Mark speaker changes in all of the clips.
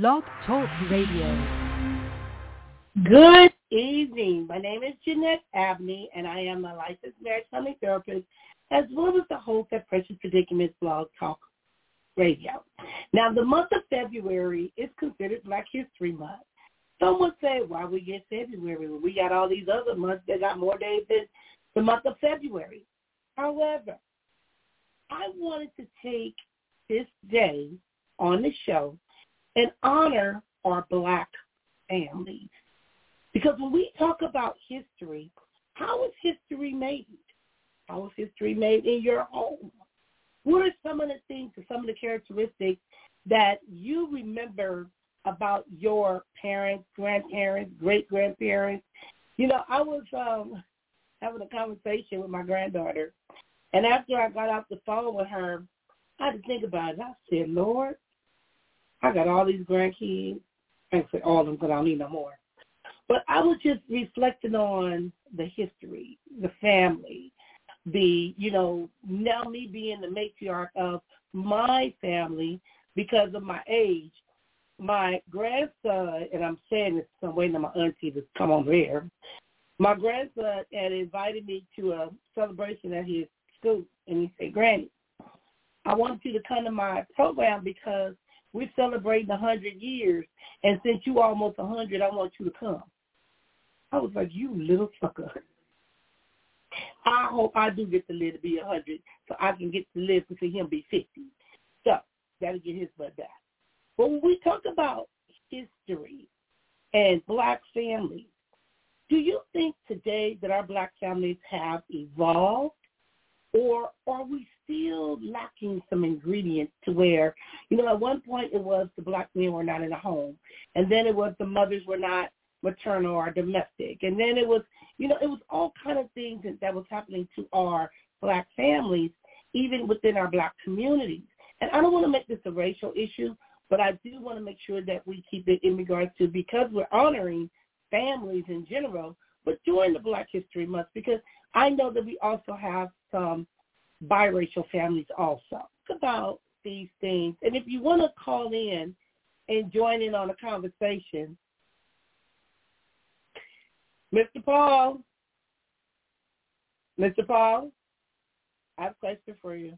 Speaker 1: Blog Talk Radio.
Speaker 2: Good evening. My name is Jeanette Abney, and I am a licensed marriage family therapist, as well as the host of Precious Predicaments Blog Talk Radio. Now, the month of February is considered Black History Month. Some would say, why we get February? When we got all these other months that got more days than the month of February. However, I wanted to take this day on the show and honor our Black families. Because when we talk about history, how is history made? How is history made in your home? What are some of the things or some of the characteristics that you remember about your parents, grandparents, great grandparents? You know, I was um having a conversation with my granddaughter and after I got off the phone with her, I had to think about it. I said, Lord, I got all these grandkids. Said all of them because I don't need no more. But I was just reflecting on the history, the family, the, you know, now me being the matriarch of my family because of my age. My grandson, and I'm saying this, I'm waiting on my auntie to come on here. My grandson had invited me to a celebration at his school, and he said, Granny, I want you to come to my program because we're celebrating a 100 years, and since you almost a 100, I want you to come. I was like, you little sucker. I hope I do get to live to be a 100 so I can get to live to see him be 50. So that'll get his butt back. But when we talk about history and black families, do you think today that our black families have evolved or are we still lacking some ingredients to where, you know, at one point it was the black men were not in the home, and then it was the mothers were not maternal or domestic. And then it was, you know, it was all kind of things that, that was happening to our black families, even within our black communities. And I don't want to make this a racial issue, but I do want to make sure that we keep it in regards to because we're honoring families in general, but during the Black History Month, because I know that we also have some biracial families also. Talk about these things. And if you want to call in and join in on a conversation, Mr. Paul. Mr. Paul, I have a question for you.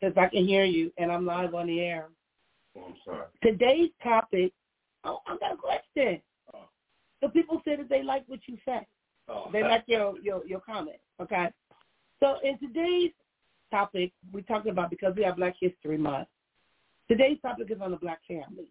Speaker 2: Because I can hear you and I'm live on the air.
Speaker 3: Oh, I'm sorry.
Speaker 2: Today's topic, oh, I got a question.
Speaker 3: Oh.
Speaker 2: So people say that they like what you say.
Speaker 3: Oh.
Speaker 2: They like your, your, your comment, okay? So in today's topic, we're talking about, because we have Black History Month, today's topic is on the black families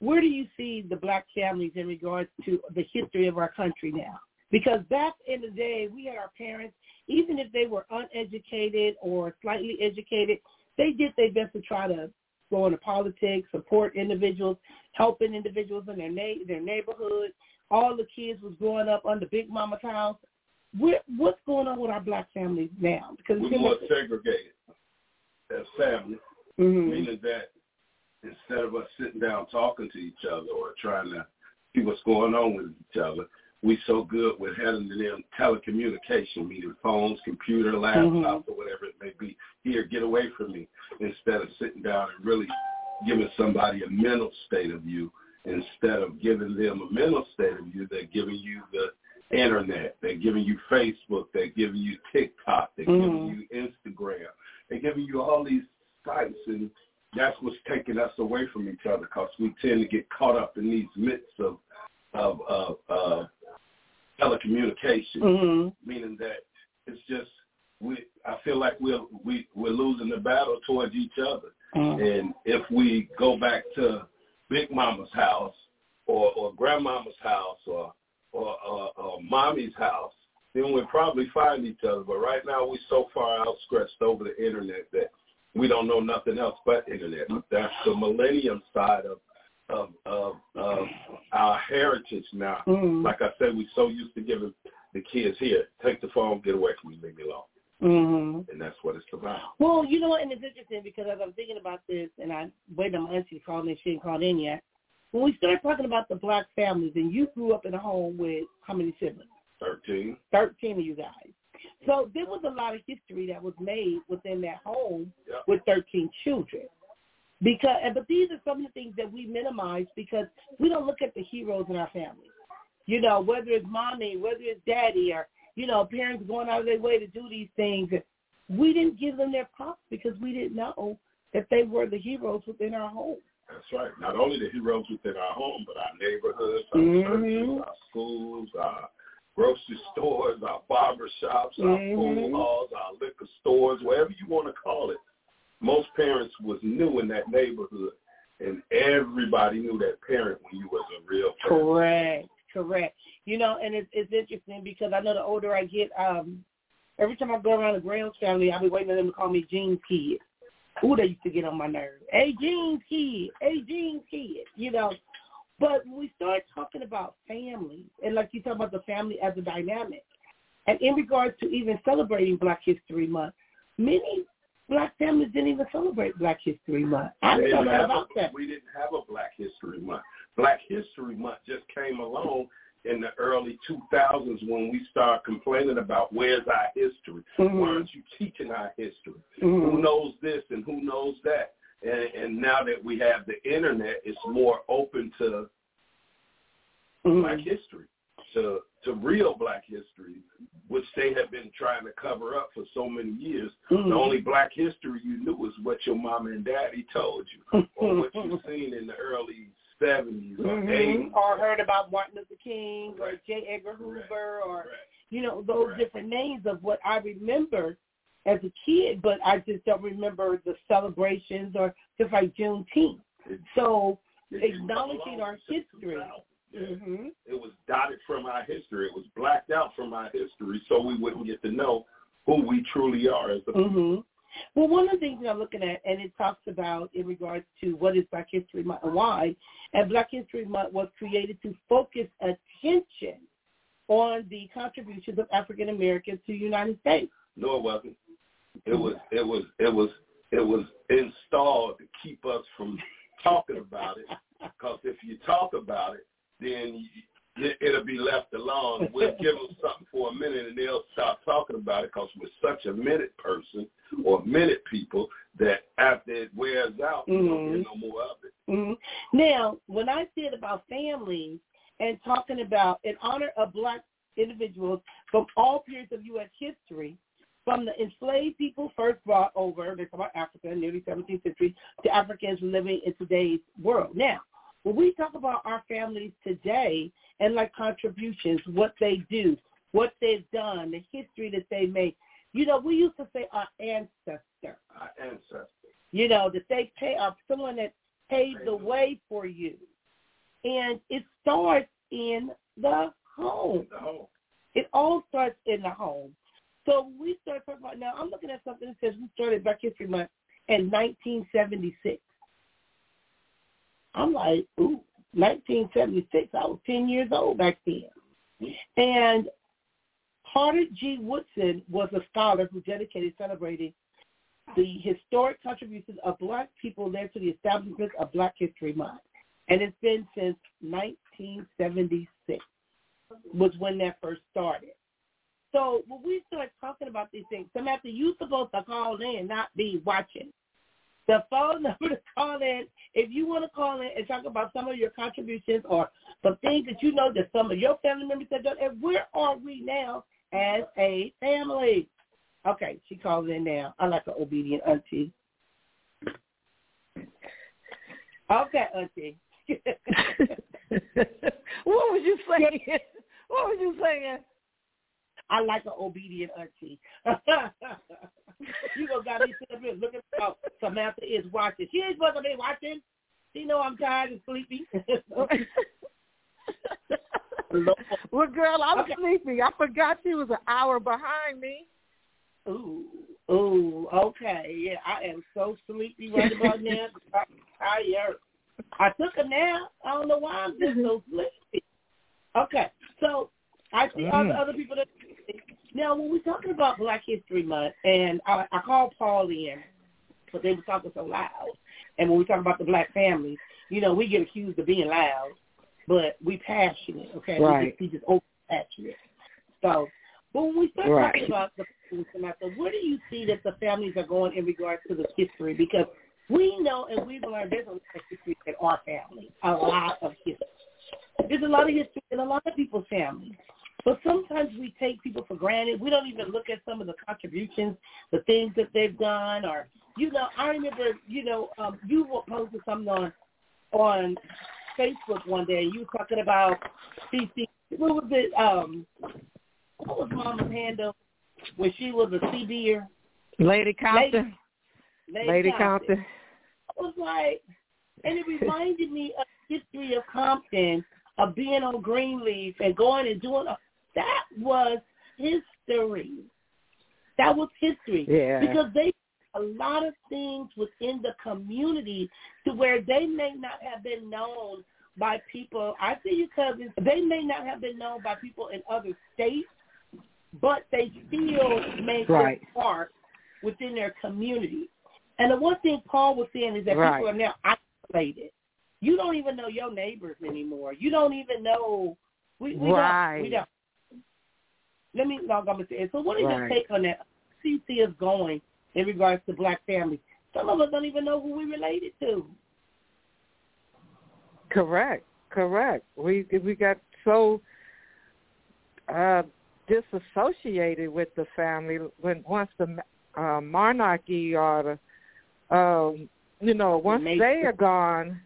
Speaker 2: where do you see the black families in regards to the history of our country now? Because back in the day, we had our parents, even if they were uneducated or slightly educated, they did their best to try to go into politics, support individuals, helping individuals in their na- their neighborhood. All the kids was growing up under Big Mama's house. Where, what's going on with our black families now?
Speaker 3: Because we're more segregated as families,
Speaker 2: mm-hmm.
Speaker 3: meaning that instead of us sitting down talking to each other or trying to see what's going on with each other, we so good with handling them telecommunication, meaning phones, computer, laptops, mm-hmm. or whatever it may be. Here, get away from me, instead of sitting down and really giving somebody a mental state of you. Instead of giving them a mental state of you, they're giving you the internet. They're giving you Facebook. They're giving you TikTok. They're
Speaker 2: mm-hmm.
Speaker 3: giving you Instagram. They're giving you all these sites and that's what's taking us away from each other because we tend to get caught up in these myths of of, of uh, telecommunication,
Speaker 2: mm-hmm.
Speaker 3: meaning that it's just we. I feel like we're we we're losing the battle towards each other,
Speaker 2: mm-hmm.
Speaker 3: and if we go back to Big Mama's house or or Grandmama's house or or, or, or Mommy's house, then we'll probably find each other. But right now we're so far outstretched over the internet that we don't know nothing else but internet. That's the millennium side of of of, of our heritage now.
Speaker 2: Mm-hmm.
Speaker 3: Like I said, we're so used to giving the kids here, take the phone, get away from me, leave me alone.
Speaker 2: Mm-hmm.
Speaker 3: And that's what it's about.
Speaker 2: Well, you know, and it's interesting because as I'm thinking about this, and I waited on my auntie to call me, she didn't call in yet. When we start talking about the black families, and you grew up in a home with how many siblings?
Speaker 3: Thirteen.
Speaker 2: Thirteen of you guys. So there was a lot of history that was made within that home
Speaker 3: yep.
Speaker 2: with 13 children. Because, but these are some of the things that we minimize because we don't look at the heroes in our families. You know, whether it's mommy, whether it's daddy, or you know, parents going out of their way to do these things. We didn't give them their props because we didn't know that they were the heroes within our home.
Speaker 3: That's right. Not only the heroes within our home, but our neighborhoods, our mm-hmm. churches, our schools, our grocery stores, our barber shops, our mm-hmm. pool halls, our liquor stores, whatever you want to call it. Most parents was new in that neighborhood, and everybody knew that parent when you was a real
Speaker 2: parent. Correct, correct. You know, and it's it's interesting because I know the older I get, um, every time I go around the Grahams family, I'll be waiting for them to call me Jean Kid. Ooh, they used to get on my nerves. Hey, Jean Kid. Hey, Jean Kid. You know, but when we start talking about family, and like you talk about the family as a dynamic, and in regards to even celebrating Black History Month, many black families didn't even celebrate Black History Month. I know about
Speaker 3: a,
Speaker 2: that.
Speaker 3: We didn't have a Black History Month. Black History Month just came along in the early 2000s when we started complaining about where's our history?
Speaker 2: Mm-hmm.
Speaker 3: Why aren't you teaching our history?
Speaker 2: Mm-hmm.
Speaker 3: Who knows this and who knows that? And, and now that we have the internet, it's more open to
Speaker 2: mm-hmm.
Speaker 3: black history, to to real black history, which they have been trying to cover up for so many years.
Speaker 2: Mm-hmm.
Speaker 3: The only black history you knew was what your mom and daddy told you, or what you've seen in the early 70s or
Speaker 2: mm-hmm.
Speaker 3: 80s.
Speaker 2: Or heard about Martin Luther King or J. Edgar Hoover or, you know, those different names of what I remember as a kid, but I just don't remember the celebrations or just like Juneteenth.
Speaker 3: It,
Speaker 2: so
Speaker 3: it
Speaker 2: acknowledging our history.
Speaker 3: Yeah.
Speaker 2: Mm-hmm.
Speaker 3: It was dotted from our history. It was blacked out from our history so we wouldn't get to know who we truly are as a people.
Speaker 2: Mm-hmm. Well, one of the things that I'm looking at, and it talks about in regards to what is Black History Month and why, and Black History Month was created to focus attention on the contributions of African Americans to the United States.
Speaker 3: No, it wasn't. It was it was it was it was installed to keep us from talking about it. Because if you talk about it, then it'll be left alone. We'll give them something for a minute, and they'll stop talking about it because we're such a minute person minute people that after it wears out,
Speaker 2: mm-hmm.
Speaker 3: we don't get no more of it.
Speaker 2: Mm-hmm. Now, when I said about families and talking about in honor of black individuals from all periods of U.S. history, from the enslaved people first brought over, they talk about Africa in the early 17th century, to Africans living in today's world. Now, when we talk about our families today and like contributions, what they do, what they've done, the history that they made, you know, we used to say our ancestor.
Speaker 3: Our ancestor.
Speaker 2: You know, that they pay are someone that paved the way for you. And it starts in the home.
Speaker 3: The home.
Speaker 2: It all starts in the home. So we start talking about now. I'm looking at something that says we started Black History Month in 1976. I'm like, ooh, 1976. I was 10 years old back then. And Carter G. Woodson was a scholar who dedicated celebrating the historic contributions of black people led to the establishment of Black History Month. And it's been since 1976 was when that first started. So when we start talking about these things, Samantha, you're supposed to call in, not be watching. The phone number to call in, if you want to call in and talk about some of your contributions or some things that you know that some of your family members have done, and where are we now as a family? Okay, she calls in now. I like an obedient auntie. Okay, auntie.
Speaker 4: what was you saying? What was you saying?
Speaker 2: I like an obedient auntie. you gonna got me sitting here looking out. Samantha is watching. She ain't supposed to be watching. She know I'm tired and sleepy.
Speaker 4: Well, girl, I'm
Speaker 2: okay.
Speaker 4: sleepy. I forgot she was an hour behind me.
Speaker 2: Ooh, ooh, okay. Yeah, I am so sleepy right about now. I'm tired. I took a nap. I don't know why I'm just so sleepy. Okay, so I see
Speaker 4: Mm.
Speaker 2: the other people that now when we're talking about Black History Month, and I, I called Paul in, but they were talking so loud. And when we talk about the black families, you know, we get accused of being loud, but we passionate. Okay,
Speaker 4: Right.
Speaker 2: we just, we just over passionate. So, but when we start
Speaker 4: Right.
Speaker 2: talking about the Samantha, where do you see that the families are going in regards to the history? Because We know and we've learned there's a lot of history in our family, a lot of history. There's a lot of history in a lot of people's families. But sometimes we take people for granted. We don't even look at some of the contributions, the things that they've done, or you know, I remember, you know, um, you posted something on on Facebook one day. You were talking about CC. What was it? Um, what was Mama's handle when she was a CBer?
Speaker 4: Lady Compton.
Speaker 2: Lady,
Speaker 4: Lady
Speaker 2: Compton.
Speaker 4: Compton.
Speaker 2: I was like, and it reminded me of the history of Compton, of being on Greenleaf and going and doing. A, that was history. That was history.
Speaker 4: Yeah.
Speaker 2: Because they a lot of things within the community to where they may not have been known by people. I see you cousins. They may not have been known by people in other states, but they still make
Speaker 4: Right.
Speaker 2: their part within their community. And the one thing Paul was saying is that
Speaker 4: Right.
Speaker 2: people are now isolated. You don't even know your neighbors anymore. You don't even know. We, we
Speaker 4: Right.
Speaker 2: don't. We don't. Let me log on to say. So, what is your take on that? CC is going in regards to black families. Some of us don't even know who we related to.
Speaker 4: Correct, correct. We we got so uh, disassociated with the family when once the uh, monarchy or the um, you know once
Speaker 2: Matri-
Speaker 4: they are gone,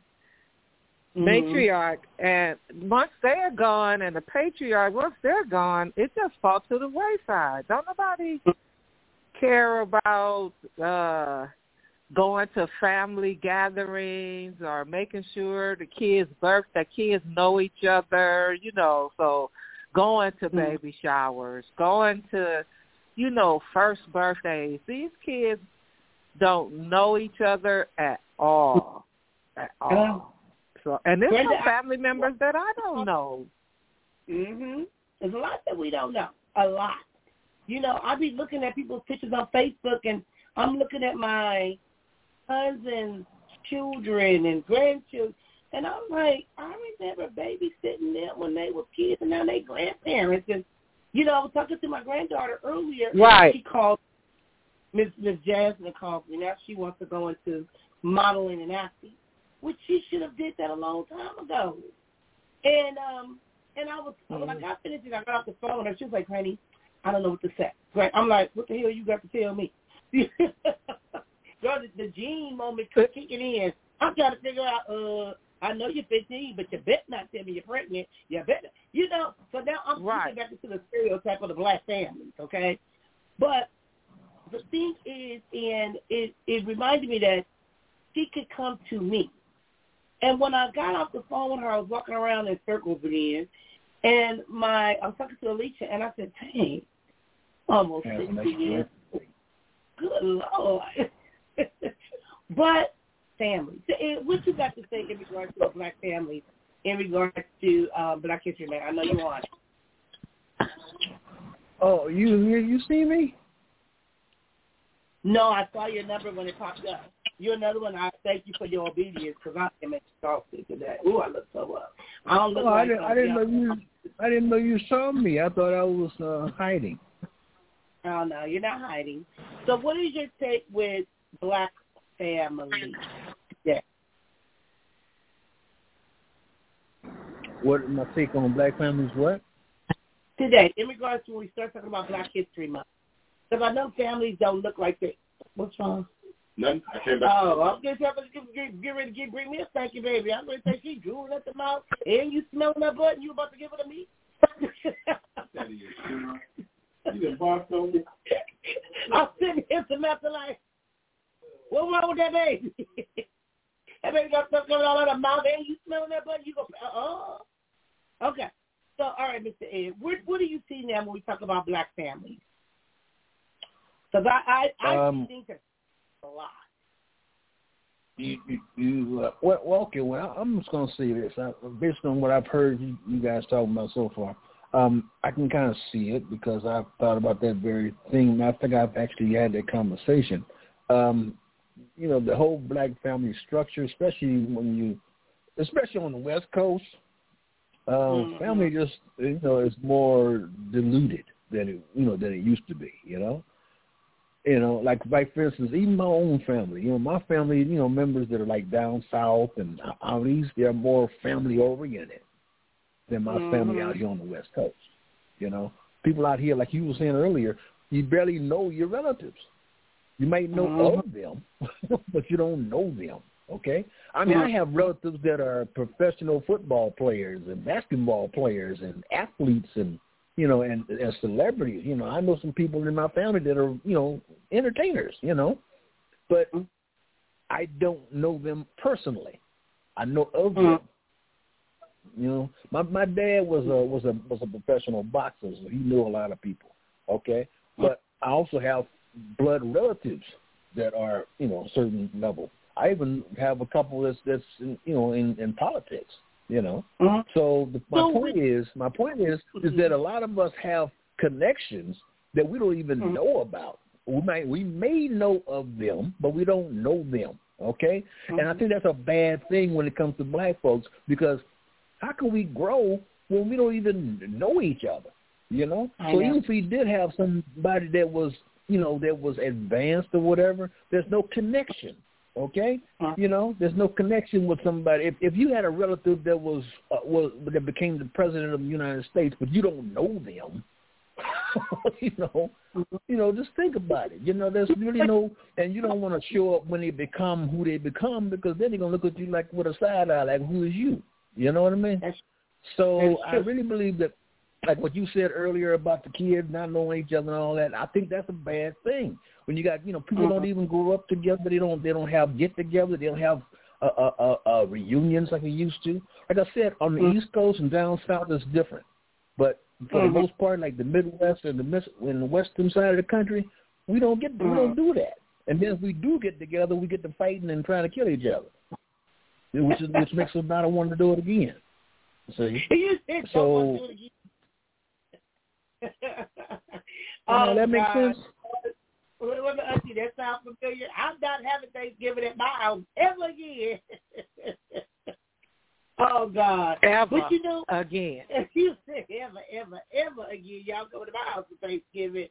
Speaker 2: Mhm.
Speaker 4: matriarch, and once they are gone and the patriarch, once they're gone, it just falls to the wayside. Don't nobody care about uh going to family gatherings or making sure the kids birth the kids know each other, you know, so going to
Speaker 2: Mhm.
Speaker 4: baby showers, going to you know, first birthdays. These kids don't know each other at all. At all. So and there's some family members that I don't know.
Speaker 2: Mhm. There's a lot that we don't know. A lot. You know, I be looking at people's pictures on Facebook, and I'm looking at my cousins' children and grandchildren, and I'm like, I remember babysitting them when they were kids, and now they grandparents. And you know, I was talking to my granddaughter earlier.
Speaker 4: Right.
Speaker 2: She called Miss Miss Jasmine called me. Now she wants to go into modeling and acting, which she should have did that a long time ago. And um, and I was when I got finished, and I got off the phone, and she was like, "Honey, I don't know what to say." Right? I'm like, "What the hell you got to tell me?" Girl, the, the gene moment kicking in. I'm trying to figure out. Uh, I know you're 15, but you bet not tell me you're pregnant. You bet, you know. So now I'm
Speaker 4: Right.
Speaker 2: back into the stereotype of the black families. Okay, but the thing is, and it it reminded me that she could come to me. And when I got off the phone with her, I was walking around in circles again. And my I was talking to Alicia, and I said, "Dang, almost
Speaker 5: Yeah,
Speaker 2: sixty
Speaker 5: that's
Speaker 2: years. Good lord!" but family, eh, what you got to say in regards to a black family, in regards to um, Black History Month? I know you want.
Speaker 5: Oh, you you you see me?
Speaker 2: No, I saw your number when it popped up. You're another one. I thank you for your obedience because I am exhausted today. Ooh, I look so up. I don't look
Speaker 5: Oh, I
Speaker 2: like
Speaker 5: didn't I didn't know you I didn't know you saw me. I thought I was uh, hiding.
Speaker 2: Oh no, you're not hiding. So, what is your take with black family? Yeah.
Speaker 5: What my take on black families? What?
Speaker 2: Today, in regards to when we start talking about Black History Month, because I know families don't look like they. What's wrong?
Speaker 3: Nothing. I came back.
Speaker 2: Oh, I'm getting ready to get, get, get ready to get bring me a thank you, baby. I'm going to say she drooling at the mouth, and you smelling that butt, and you about to give it to me.
Speaker 3: That is true. You done barked on me.
Speaker 2: I'm sitting here Samantha like, what's wrong with that baby? that baby got stuff coming all out of the mouth, and you smelling that butt, you go, uh oh. Okay. So, all right, Mr. Ed, what, what do you see now when we talk about black families? Because I, I, I
Speaker 5: Um,
Speaker 2: think that's a lot.
Speaker 5: You you, you uh, well, well, okay. Well, I'm just gonna say this. I, based on what I've heard you, you guys talking about so far, um, I can kind of see it because I've thought about that very thing. And I think I've actually had that conversation. Um, you know, the whole black family structure, especially when you, especially on the West Coast, um,
Speaker 2: Mhm.
Speaker 5: family just you know is more diluted than it you know than it used to be. You know, You know, like like for instance, even my own family. You know, my family. You know, members that are like down south and out east, they're more family oriented than my mm-hmm. family out here on the west coast. You know, people out here, like you were saying earlier, you barely know your relatives. You might know mm-hmm. of them, but you don't know them. Okay, I mean, mm-hmm. I have relatives that are professional football players and basketball players and athletes and you know and, and celebrities. You know, I know some people in my family that are you know entertainers. You know, but mm-hmm. I don't know them personally. I know of them. Mm-hmm. You know, my my dad was a was a was a professional boxer, so he knew a lot of people. Okay, but I also have blood relatives that are you know a certain level. I even have a couple that's that's in, you know in in politics. You know, mm-hmm. so the, my so, point is my point is is that a lot of us have connections that we don't even mm-hmm. know about. We might we may know of them, but we don't know them. Okay, mm-hmm. and I think that's a bad thing when it comes to black folks because how can we grow when we don't even know each other? You know, I so know. even if we did have somebody that was you know, that was advanced or whatever, there's no connection. Okay, uh-huh. you know, there's no connection with somebody. If if you had a relative that was uh, was that became the president of the United States, but you don't know them, you know, mm-hmm. you know, just think about it. You know, there's really no, and you don't want to show up when they become who they become because then they're gonna look at you like with a side eye, like who is you? You know what I mean? That's, so that's I really believe that like what you said earlier about the kids not knowing each other and all that. I think that's a bad thing. When you got you know people mm-hmm. don't even grow up together. They don't they don't have get together. They don't have uh, uh, uh, uh, reunions like we used to. Like I said, on the mm-hmm. East Coast and down south, it's different. But for mm-hmm. the most part, like the Midwest and the in the western side of the country, we don't get we don't mm-hmm. do that. And then if we do get together, we get to fighting and trying to kill each other, which is which makes us not want to do it again. See, so
Speaker 2: oh,
Speaker 5: that makes sense.
Speaker 2: Let me ask you, that sounds familiar. I'm not having Thanksgiving at my house ever again. oh God.
Speaker 4: Ever
Speaker 2: but you know
Speaker 4: again.
Speaker 2: If you say ever, ever, ever again, y'all go to my house for Thanksgiving.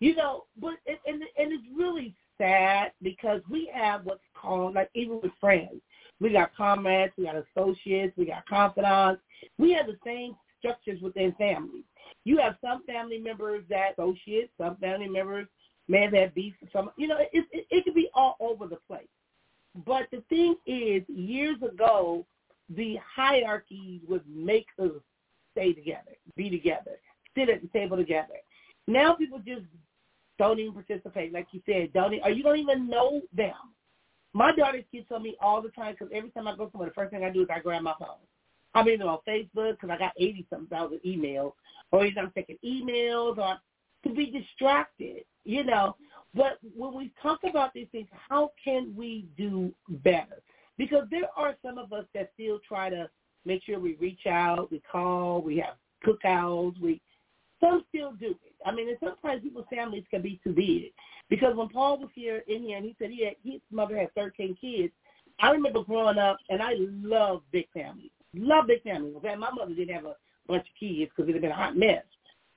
Speaker 2: You know, but it, and and it's really sad because we have what's called like even with friends. We got comrades, we got associates, we got confidants. We have the same structures within families. You have some family members that oh, associates, some family members may have had beef. Some, you know, it, it, it could be all over the place. But the thing is, years ago, the hierarchies would make us stay together, be together, sit at the table together. Now people just don't even participate, like you said. Don't or you don't even know them. My daughter's kids tell me all the time because every time I go somewhere, the first thing I do is I grab my phone. I'm either on Facebook because I got eighty something thousand emails, or either I'm checking emails or to be distracted, you know. But when we talk about these things, how can we do better? Because there are some of us that still try to make sure we reach out, we call, we have cookouts, we some still do it. I mean, and sometimes people's families can be too big. Because when Paul was here in here and he said he had his mother had thirteen kids, I remember growing up and I love big families. Love big families. Okay, my mother didn't have a bunch of kids because it had been a hot mess.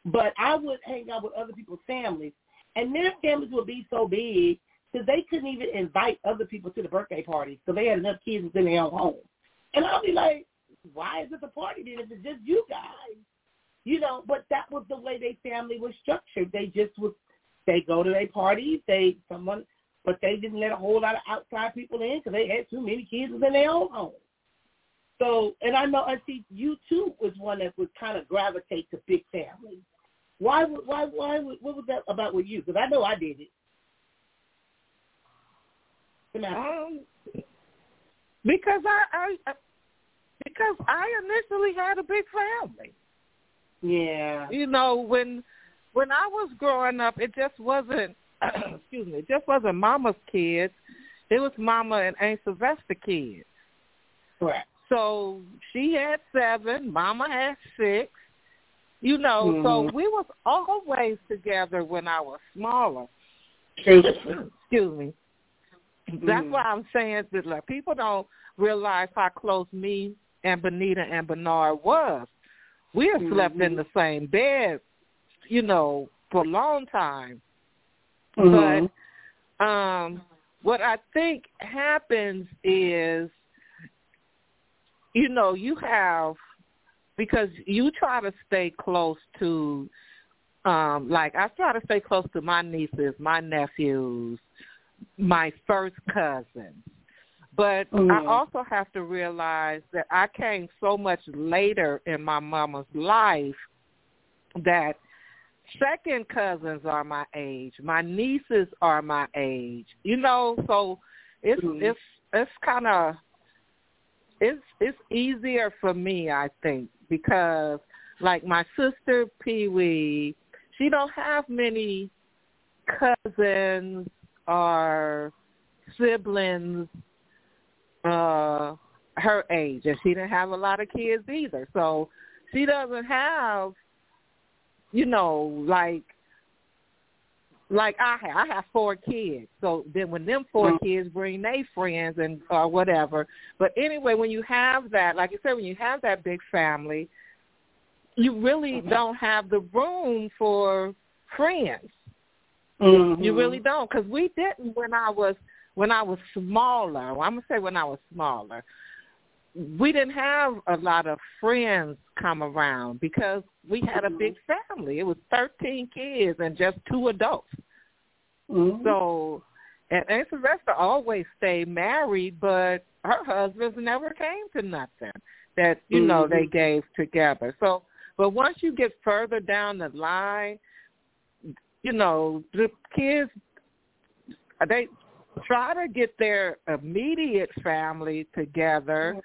Speaker 2: But I would hang out with other people's families, and their families would be so big that they couldn't even invite other people to the birthday parties because they had enough kids within their own home. And I'll be like, why is it a party then if it's just you guys? You know, but that was the way their family was structured. They just was they go to their parties, they someone, but they didn't let a whole lot of outside people in because they had too many kids within their own home. So, and I know I see you too was one that would kind of gravitate to big families. Why? Why? Why? What was that about with you? Because I know I did it.
Speaker 4: Um, because I, I, because I initially had a big family.
Speaker 2: Yeah.
Speaker 4: You know, when when I was growing up, it just wasn't. excuse me. It just wasn't Mama's kids. It was Mama and Aunt Sylvester kids.
Speaker 2: Correct.
Speaker 4: So she had seven, Mama had six. You know, mm-hmm. so we was always together when I was smaller. Excuse me. Mm-hmm. That's why I'm saying that like people don't realize how close me and Benita and Bernard was. We have mm-hmm. slept in mm-hmm. the same bed, you know, for a long time. But um, what I think happens is, you know, you have because you try to stay close to, um, like I try to stay close to my nieces, my nephews, my first cousins. But
Speaker 2: Mhm.
Speaker 4: I also have to realize that I came so much later in my mama's life that second cousins are my age, my nieces are my age. You know, so it's
Speaker 2: Mhm.
Speaker 4: it's it's kind of it's it's easier for me, I think, because like my sister Pee Wee, she don't have many cousins or siblings uh her age and she didn't have a lot of kids either. So she doesn't have you know, like like I have. I have four kids. So then when them 4
Speaker 2: Mhm.
Speaker 4: kids bring their friends and or whatever. But anyway, when you have that, like you said, when you have that big family, you really don't have the room for friends.
Speaker 2: Mhm.
Speaker 4: You really don't, because we didn't when I was when I was smaller. Well, I'm gonna say when I was smaller, we didn't have a lot of friends come around because we had a mm-hmm. big family. It was 13 kids and just two adults.
Speaker 2: Mhm.
Speaker 4: So, and Aunt Sylvester always stayed married, but her husbands never came to nothing that you know mm-hmm.
Speaker 2: they
Speaker 4: gave together. So, but once you get further down the line, you know the kids they try to get their immediate family together, mm-hmm.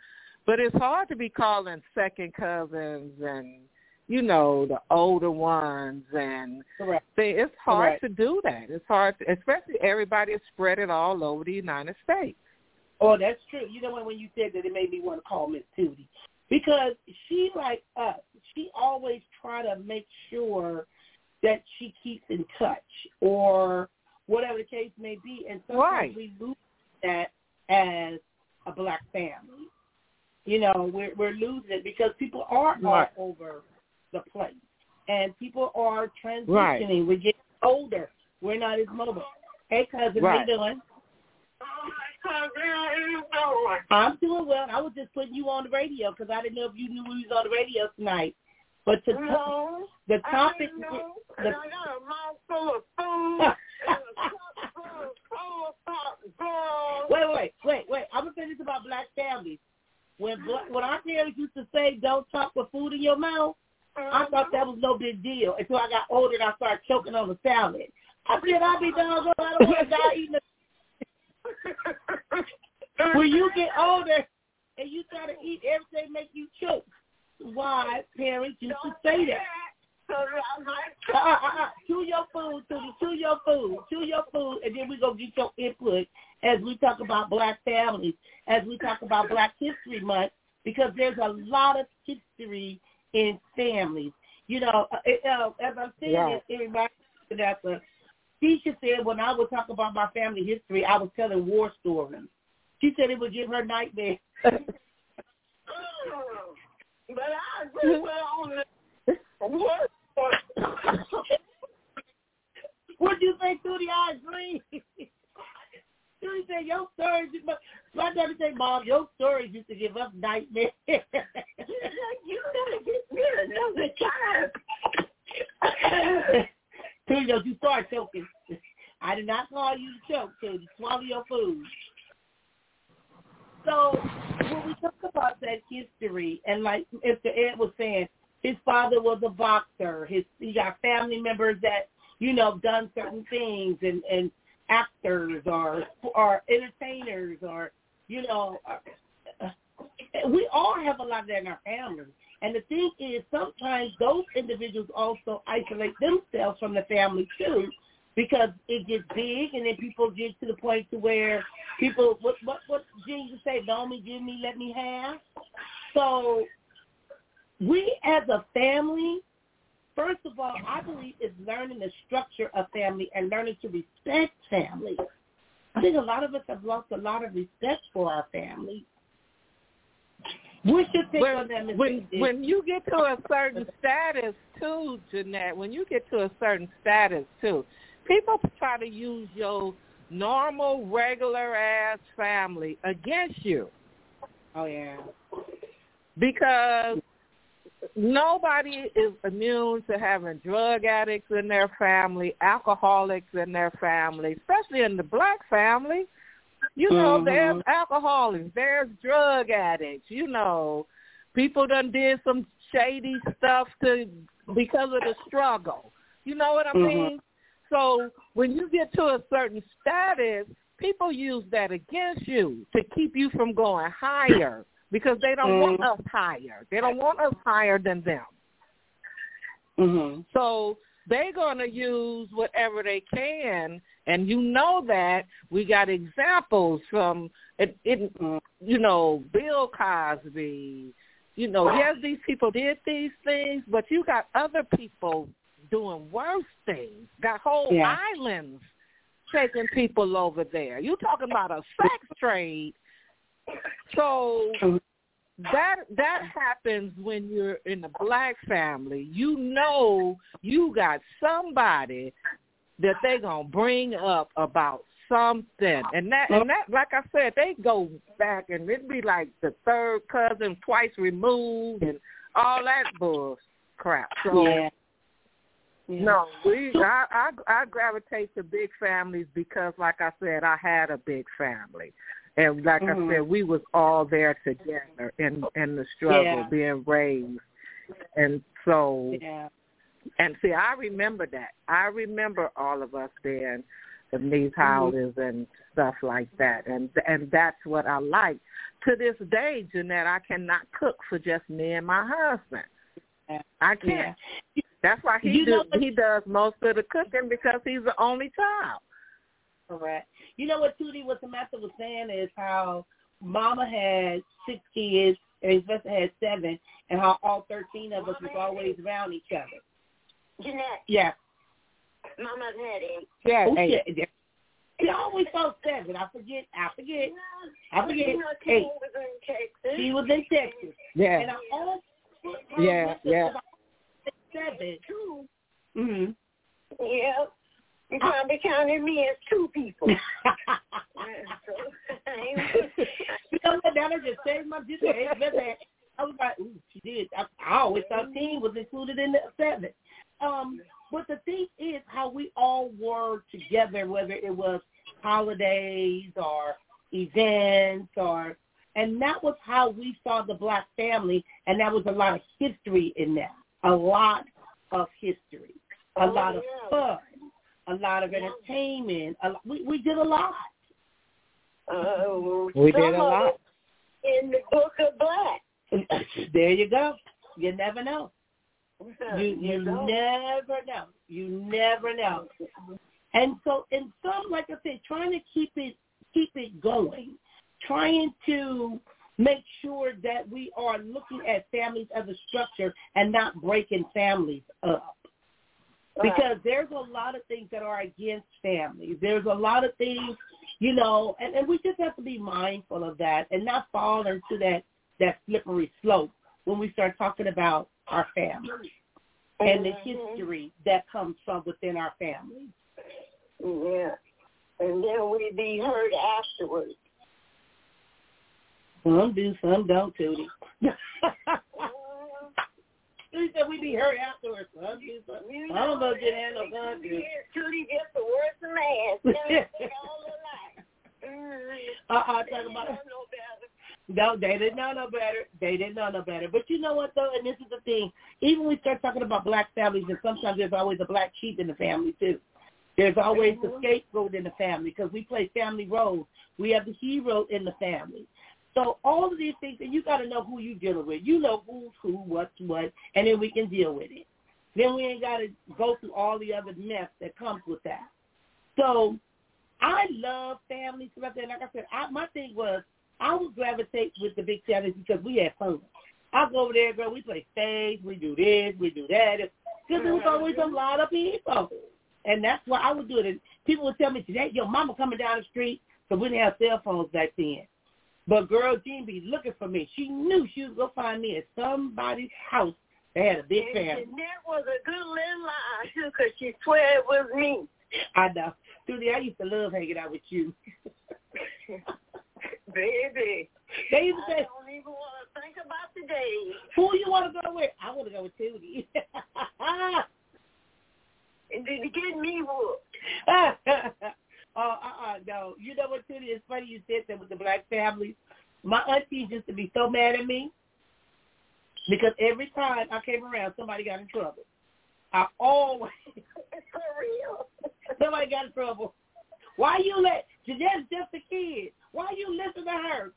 Speaker 4: But it's hard to be calling second cousins and you know the older ones and
Speaker 2: Correct.
Speaker 4: they, it's hard
Speaker 2: Correct.
Speaker 4: to do that. It's hard, to, especially everybody is spread it all over the United States.
Speaker 2: Oh, that's true. You know what? When you said that, it made me want to call Miss Tootie because she, like us, she always try to make sure that she keeps in touch or whatever the case may be, and sometimes
Speaker 4: Right.
Speaker 2: we lose that as a black family. You know, we're we're losing it because people are
Speaker 4: Right.
Speaker 2: all over the place, and people are transitioning.
Speaker 4: Right.
Speaker 2: We're getting older. We're not as mobile. Hey, cousin, how you doing? I'm doing well. I was just putting you on the radio because I didn't know if you knew we was on the radio tonight. But to
Speaker 6: No,
Speaker 2: the topic,
Speaker 6: I know,
Speaker 2: the,
Speaker 6: and I got a mouth full of food and a cup full of full
Speaker 2: wait, wait, wait, wait. I'm gonna say this about black families. When black, when our parents used to say, "Don't talk with food in your mouth," I uh-huh. thought that was no big deal until I got older and I started choking on the salad. I said, "I'll be doggone. I don't want to die eating." A... when you get older and you try to eat everything, make you choke. Why parents used to say that? Chew your food, Tootie. Chew your food. Chew your food, and then we go get your input as we talk about black families, as we talk about Black History Month, because there's a lot of history in families. You know, uh, uh, as I'm saying,
Speaker 4: Right.
Speaker 2: it, it reminds me that the teacher said when I would talk about my family history, I was telling war stories. She said it would give her nightmares.
Speaker 6: But I agree with on the what?
Speaker 2: What'd you say, Tootie? I agree. Tootie said, your stories, my, daddy said, Mom, your stories used to give us nightmares.
Speaker 6: you gotta get me another time.
Speaker 2: Don't you start choking. I did not call you to choke, Tootie. Swallow your food. So when we talk about that history, and like Mr. Ed was saying, his father was a boxer. His he got family members that you know done certain things, and and actors or or entertainers or you know. Uh, we all have a lot of that in our families. And the thing is, sometimes those individuals also isolate themselves from the family too, because it gets big, and then people get to the point to where people, what what what Jesus say, don't me, give me, let me have. So we as a family, first of all, I believe is learning the structure of family and learning to respect family. I think a lot of us have lost a lot of respect for our family. What's your take on that,
Speaker 4: When
Speaker 2: Ms.
Speaker 4: when, when you get to a certain status too, Jeanette, when you get to a certain status too, people try to use your normal, regular ass family against you.
Speaker 2: Oh yeah.
Speaker 4: Because nobody is immune to having drug addicts in their family, alcoholics in their family, especially in the black family. You know,
Speaker 2: Mhm.
Speaker 4: there's alcoholics, there's drug addicts, you know. People done did some shady stuff to because of the struggle. You know what I
Speaker 2: Mhm.
Speaker 4: mean? So when you get to a certain status, people use that against you to keep you from going higher because they don't want
Speaker 2: Mhm.
Speaker 4: us higher. They don't want us higher than them.
Speaker 2: Mhm.
Speaker 4: So they're going to use whatever they can, and you know that we got examples from it. it
Speaker 2: Mhm.
Speaker 4: you know, Bill Cosby. You know, yes, these people did these things, but you got other people doing worse things. Got whole
Speaker 2: Yeah.
Speaker 4: islands taking people over there. You talking about a sex trade? So that that happens when you're in a black family. You know you got somebody that they gonna bring up about something, and that and that like I said, they go back and it'd be like the third cousin twice removed and all that bull crap. So
Speaker 2: Yeah. Yeah.
Speaker 4: no, we I, I I gravitate to big families because, like I said, I had a big family, and like
Speaker 2: Mhm.
Speaker 4: I said, we was all there together in in the struggle,
Speaker 2: Yeah.
Speaker 4: being raised, and so
Speaker 2: Yeah.
Speaker 4: and see, I remember that. I remember all of us being in these
Speaker 2: Mm-hmm.
Speaker 4: houses and stuff like that, and and that's what I like. To this day, Jeanette, I cannot cook for just me and my husband.
Speaker 2: Yeah.
Speaker 4: I can't.
Speaker 2: Yeah.
Speaker 4: That's why he
Speaker 2: You
Speaker 4: do, he does most of the cooking because he's the only child.
Speaker 2: Correct. You know what Tootie, what Samantha was saying is how Mama had six kids and Sylvester had seven, and how all thirteen of us was always around each other.
Speaker 6: Jeanette,
Speaker 2: Yeah.
Speaker 6: Mama's had eight.
Speaker 4: Yeah,
Speaker 2: Oh,
Speaker 4: hey,
Speaker 2: shit. She always thought seven. I forget. I forget. I forget.
Speaker 6: You know,
Speaker 2: Hey.
Speaker 6: Was in Texas.
Speaker 2: She was in Texas, and
Speaker 4: yeah,
Speaker 2: I always
Speaker 4: Yeah, yeah.
Speaker 2: Seven.
Speaker 6: Two.
Speaker 2: Mm-hmm.
Speaker 6: Yeah. You probably counted me as two people.
Speaker 2: you know what? That just saved my just I was like, ooh, she did. I, I always thought teen was included in the seven. Um, but the thing is how we all were together, whether it was holidays or events or and that was how we saw the black family and that was a lot of history in that. A lot of history. A
Speaker 6: Oh,
Speaker 2: lot of
Speaker 6: yeah.
Speaker 2: fun. A lot of entertainment. A, lo- we we did a lot.
Speaker 6: Uh,
Speaker 4: we did a lot.
Speaker 6: In the Book of Black.
Speaker 2: there you go. You never know. You you
Speaker 6: don't.
Speaker 2: never know. You never know. And so in some like I said, trying to keep it keep it going, trying to make sure that we are looking at families as a structure and not breaking families up. Because there's a lot of things that are against families. There's a lot of things, you know, and, and we just have to be mindful of that and not fall into that that slippery slope when we start talking about our family and the
Speaker 6: Mhm.
Speaker 2: history that comes from within our family.
Speaker 6: Yeah. And then we be hurt afterwards.
Speaker 2: Some do, some don't, Tootie. He said we be hurt afterwards. Some.
Speaker 6: You
Speaker 2: I don't know
Speaker 6: know,
Speaker 2: had no gun to.
Speaker 6: Tootie just the worst man. All her life. Mm.
Speaker 2: Uh-uh,
Speaker 6: They
Speaker 2: talking about
Speaker 6: know better.
Speaker 2: No, they didn't know no better. They didn't know no better. But you know what though, and this is the thing. Even when we start talking about black families, and sometimes there's always a black sheep in the family too. There's always the scapegoat in the family because we play family roles. We have the hero in the family. So all of these things, and you got to know who you dealing with. You know who's who, what's what, and then we can deal with it. Then we ain't got to go through all the other mess that comes with that. So I love family stuff. And like I said, I, my thing was I would gravitate with the big families because we had fun. I go over there, girl. We play spades. We do this. We do that. Because there was mm-hmm. always a lot of people, and that's why I would do it. And people would tell me today, "Your mama coming down the street," because we didn't have cell phones back then. But girl Jean be looking for me. She knew she was gonna find me at somebody's house that had a big family. And.
Speaker 6: Jeanette was a good little lie too, 'cause she swear it was me.
Speaker 2: I know. Judy, I used to love hanging out with you.
Speaker 6: Baby.
Speaker 2: They used to
Speaker 6: I don't even want to think about the day.
Speaker 2: who you want to go with? I want to go with Tootie.
Speaker 6: And did you get me whooped?
Speaker 2: uh, uh-uh, no. You know what, Tootie? It's funny you said that with the black families. My aunties used to be so mad at me because every time I came around, somebody got in trouble. I always,
Speaker 6: For real.
Speaker 2: somebody got in trouble. Why you let, Jeanette's just a kid. Why you listen to her?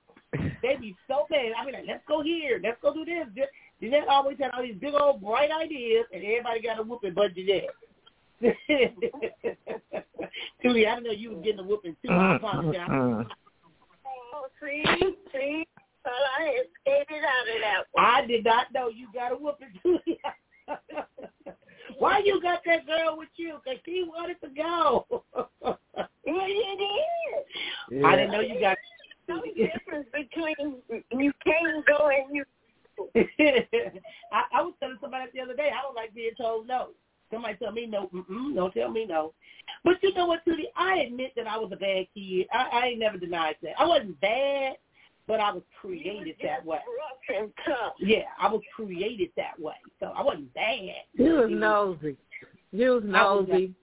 Speaker 2: They be so mad. I be like, let's go here. Let's go do this. Je- Jeanette always had all these big old bright ideas, and everybody got a whooping but Jeanette. Tootie, I didn't know you were getting a whooping too. I mm, apologize. Mm, mm.
Speaker 6: Oh, see, see, but I escaped out of that one.
Speaker 2: I did not know you got a whooping too. Why you got that girl with you? Because she wanted to go.
Speaker 6: Yeah, it is.
Speaker 2: I didn't know you got.
Speaker 6: No difference between you can't go and you.
Speaker 2: I, I was telling somebody the other day, I don't like being told no. Somebody tell me no, mm-mm, don't tell me no. But you know what, Tootie? I admit that I was a bad kid. I, I ain't never denied that. I wasn't bad, but I was created that way.
Speaker 6: Rough and tough.
Speaker 2: Yeah, I was created that way. So I wasn't bad.
Speaker 4: You was nosy. You was
Speaker 2: I was
Speaker 4: nosy.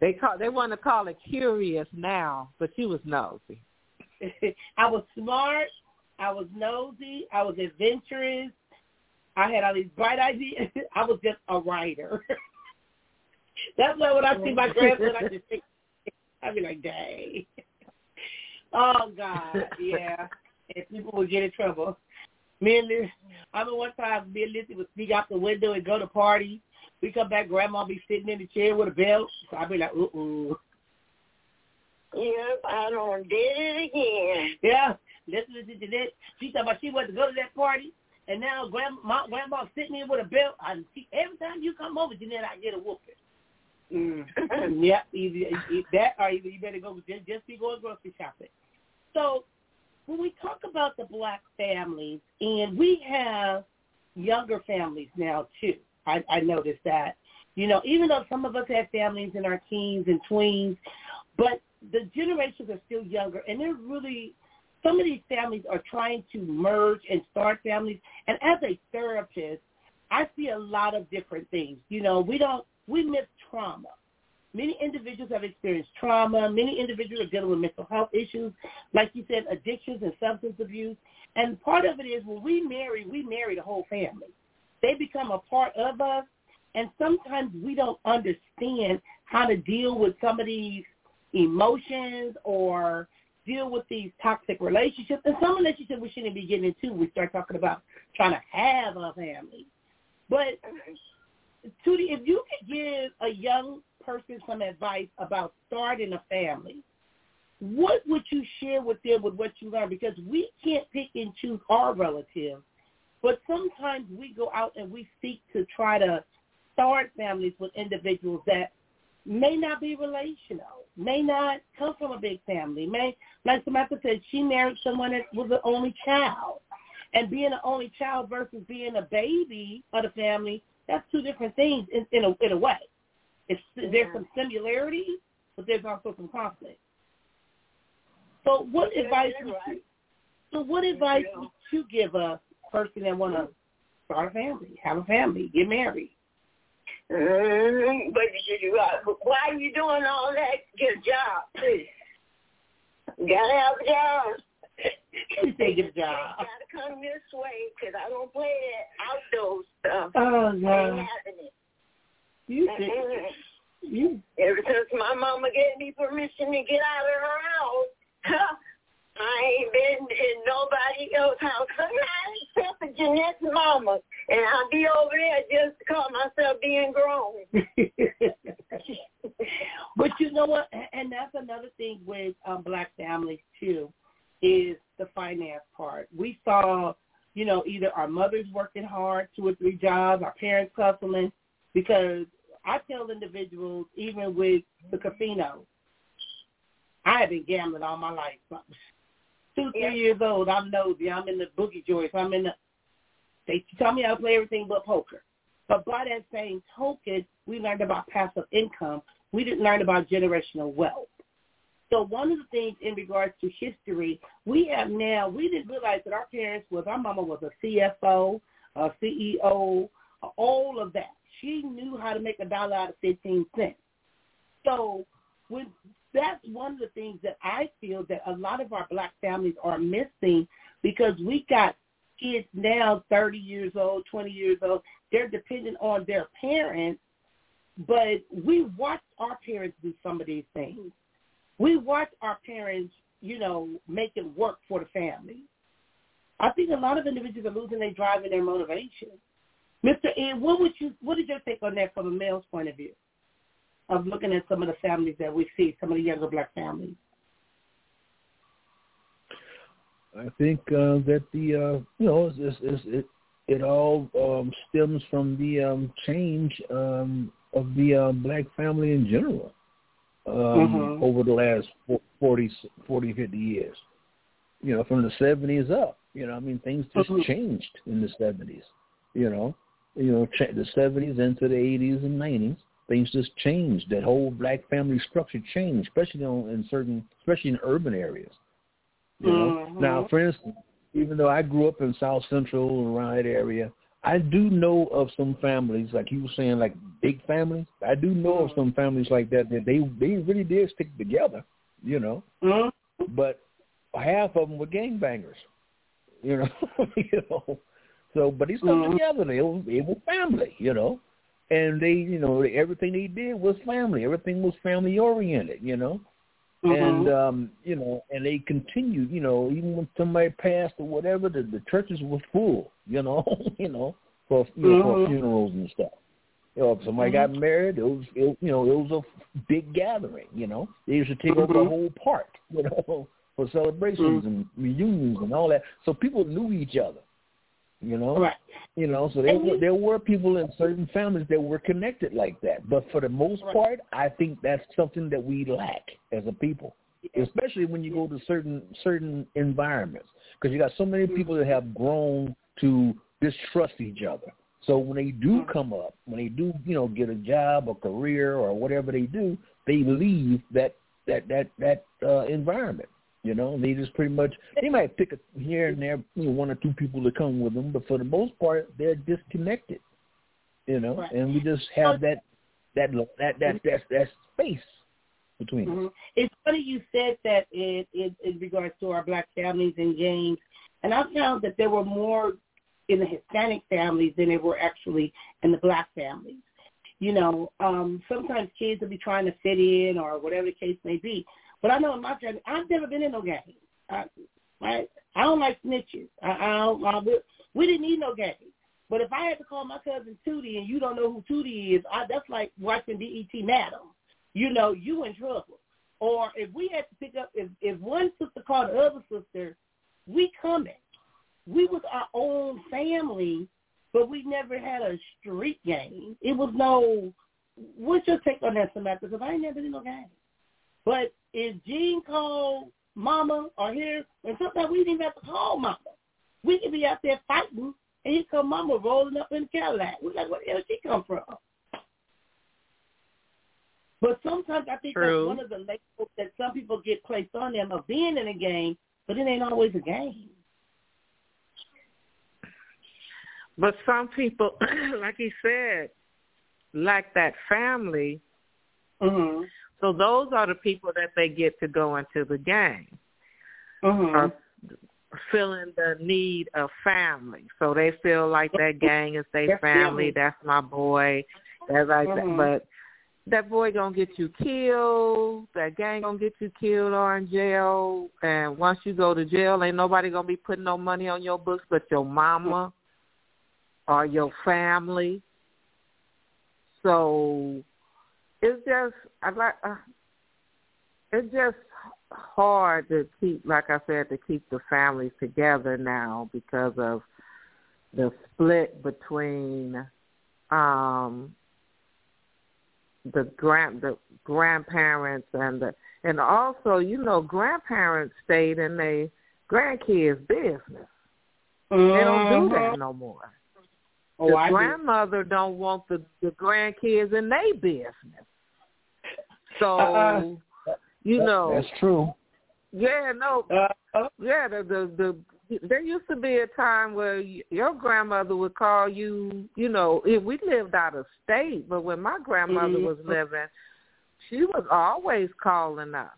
Speaker 4: They call they want to call it curious now, but you was nosy.
Speaker 2: I was smart. I was nosy. I was adventurous. I had all these bright ideas. I was just a writer. That's why when I see my grandson, I just think, I be like, dang. Oh God, yeah. And people would get in trouble. Me and Liz, I remember one time me and Lizzie would sneak out the window and go to parties. We come back, Grandma be sitting in the chair with a belt. So I'd be like, ooh, ooh.
Speaker 6: Yep, I done did it again.
Speaker 2: Yeah, listening to Jeanette. She thought about she wanted to go to that party, and now grandma, grandma sitting there with a belt. And she, every time you come over, Jeanette, I get a whooping. Mm. yep, either, that or either you better go just, just be going grocery shopping. So when we talk about the black families, and we have younger families now too. I, I noticed that. You know, even though some of us have families in our teens and tweens, but the generations are still younger, and they're really some of these families are trying to merge and start families. And as a therapist, I see a lot of different things. You know, we don't we miss trauma. Many individuals have experienced trauma. Many individuals are dealing with mental health issues, like you said, addictions and substance abuse. And part of it is when we marry, we marry the whole family. They become a part of us, and sometimes we don't understand how to deal with some of these emotions or deal with these toxic relationships. And some relationships we shouldn't be getting into. We start talking about trying to have a family. But mm-hmm. Tootie, if you could give a young person some advice about starting a family, what would you share with them with what you learned? Because we can't pick and choose our relatives, but sometimes we go out and we seek to try to start families with individuals that may not be relational, may not come from a big family, may, like Samantha said, she married someone that was the only child. And being an only child versus being a baby of the family, that's two different things in, in a in a way. It's there's some similarities, but there's also some conflict. So what
Speaker 6: Yeah,
Speaker 2: advice would
Speaker 6: right.
Speaker 2: you, so what advice
Speaker 6: Yeah.
Speaker 2: would you give a person that want to start a family, have a family, get married?
Speaker 6: Mm, but you, uh, why are you doing all that? Get a job, too. You gotta have a job.
Speaker 2: You say get a job.
Speaker 6: Come this way 'cause I don't play that outdoor stuff.
Speaker 2: Oh
Speaker 6: ain't
Speaker 2: no,
Speaker 6: having it.
Speaker 2: you think you
Speaker 6: Ever since my mama gave me permission to get out of her house, I ain't been in nobody else's house, not except for Jeanette's mama. And I'll be over there just to call myself being grown.
Speaker 2: but you know what? And that's another thing with um, black families too, is the finance part. We saw, you know, either our mothers working hard, two or three jobs, our parents hustling, because I tell individuals, even with the casino, I have been gambling all my life. Two, three
Speaker 6: Yeah.
Speaker 2: years old, I'm nosy. I'm in the boogie joints. I'm in the. They tell me I play everything but poker. But by that same token, we learned about passive income we didn't learn about generational wealth. So one of the things in regards to history, we have now, we didn't realize that our parents was, our mama was a CFO, a CEO, all of that. She knew how to make a dollar out of 15 cents. So that's one of the things that I feel that a lot of our black families are missing because we got kids now 30 years old, 20 years old. They're dependent on their parents, but we watched our parents do some of these things. We watched our parents, you know, make it work for the family. I think a lot of individuals are losing their drive and their motivation. Mr. Ed, what would you what did your take on that from a male's point of view? Of looking at some of the families that we see, some of the younger black families.
Speaker 5: I think uh, that the uh, you know it's, it's, it it all um, stems from the um, change um, of the uh, black family in general um, mm-hmm. over the last 40, 40, 50 years. You know, from the 70s up. You know, I mean, things just mm-hmm. changed in the 70s. You know, you know, the 70s into the 80s and 90s. Things just changed. That whole black family structure changed, especially on, in certain, especially in urban areas. You know? Mm-hmm. Now, for instance, even though I grew up in South Central and around that area, I do know of some families, like you were saying, like big families. I do know of some families like that that they they really did stick together, you know.
Speaker 2: Mm-hmm.
Speaker 5: But half of them were gangbangers, you know. you know. So, but they stuck mm-hmm. together. They were, they were family, you know. And they, you know, everything they did was family. Everything was family oriented, you know. Mm-hmm. And um, you know, and they continued, you know, even when somebody passed or whatever, the, the churches were full, you know, you know, for you know,
Speaker 2: mm-hmm.
Speaker 5: for funerals and stuff. You know, if somebody mm-hmm. got married, it was, it, you know, it was a big gathering. You know, they used to take over the mm-hmm. whole park, you know, for celebrations mm-hmm. and reunions and all that. So people knew each other. You know,
Speaker 2: right.
Speaker 5: you know, so there were, there were people in certain families that were connected like that. But for the most
Speaker 2: right.
Speaker 5: part, I think that's something that we lack as a people, yeah. especially when you go to certain certain environments, because you got so many people that have grown to distrust each other. So when they do
Speaker 2: mm-hmm.
Speaker 5: come up, when they do, you know, get a job or career or whatever they do, they leave that that that that uh, environment. You know, they just pretty much they might pick a here and there, you know, one or two people to come with them, but for the most part, they're disconnected. You know,
Speaker 2: right.
Speaker 5: and we just have that that that that that that space between
Speaker 2: mm-hmm.
Speaker 5: us.
Speaker 2: It's funny you said that in, in in regards to our black families and gangs, and I found that there were more in the Hispanic families than there were actually in the black families. You know, um, sometimes kids will be trying to fit in or whatever the case may be. But I know in my family, I've never been in no gang. I, I, I don't like snitches. I, I don't. I, we didn't need no gang. But if I had to call my cousin Tootie and you don't know who Tootie is, I, that's like watching BET Madam. You know, you in trouble. Or if we had to pick up, if if one sister called the other sister, we coming. We was our own family, but we never had a street gang. It was no. What's your take on that, Samantha? Because I ain't never been in no gang. But if Gene called mama or here, and sometimes we didn't even have to call mama. We could be out there fighting, and here come mama rolling up in the Cadillac. We're like, where the hell she come from? But sometimes I think
Speaker 4: True.
Speaker 2: that's one of the labels that some people get placed on them of being in a game, but it ain't always a game.
Speaker 4: But some people, like he said, like that family.
Speaker 2: Mm-hmm.
Speaker 4: So those are the people that they get to go into the gang.
Speaker 2: Mm-hmm.
Speaker 4: Or feeling the need of family. So they feel like that gang is their family. That's my boy. That's like
Speaker 2: mm-hmm.
Speaker 4: that. But that boy gonna get you killed. That gang gonna get you killed or in jail. And once you go to jail, ain't nobody gonna be putting no money on your books but your mama or your family. So it's just I like uh, it's just hard to keep, like I said, to keep the families together now because of the split between um the grand the grandparents and the and also you know grandparents stayed in their grandkids business.
Speaker 2: Mm-hmm.
Speaker 4: They don't do that no more.
Speaker 2: Oh,
Speaker 4: the
Speaker 2: I
Speaker 4: grandmother do. don't want the the grandkids in their business. So
Speaker 2: Uh-uh.
Speaker 4: you know,
Speaker 5: That's true.
Speaker 4: yeah, no,
Speaker 2: Uh,
Speaker 4: yeah. The the the there used to be a time where your grandmother would call you. You know, if we lived out of state, but when my grandmother
Speaker 2: Mhm.
Speaker 4: was living, she was always calling us.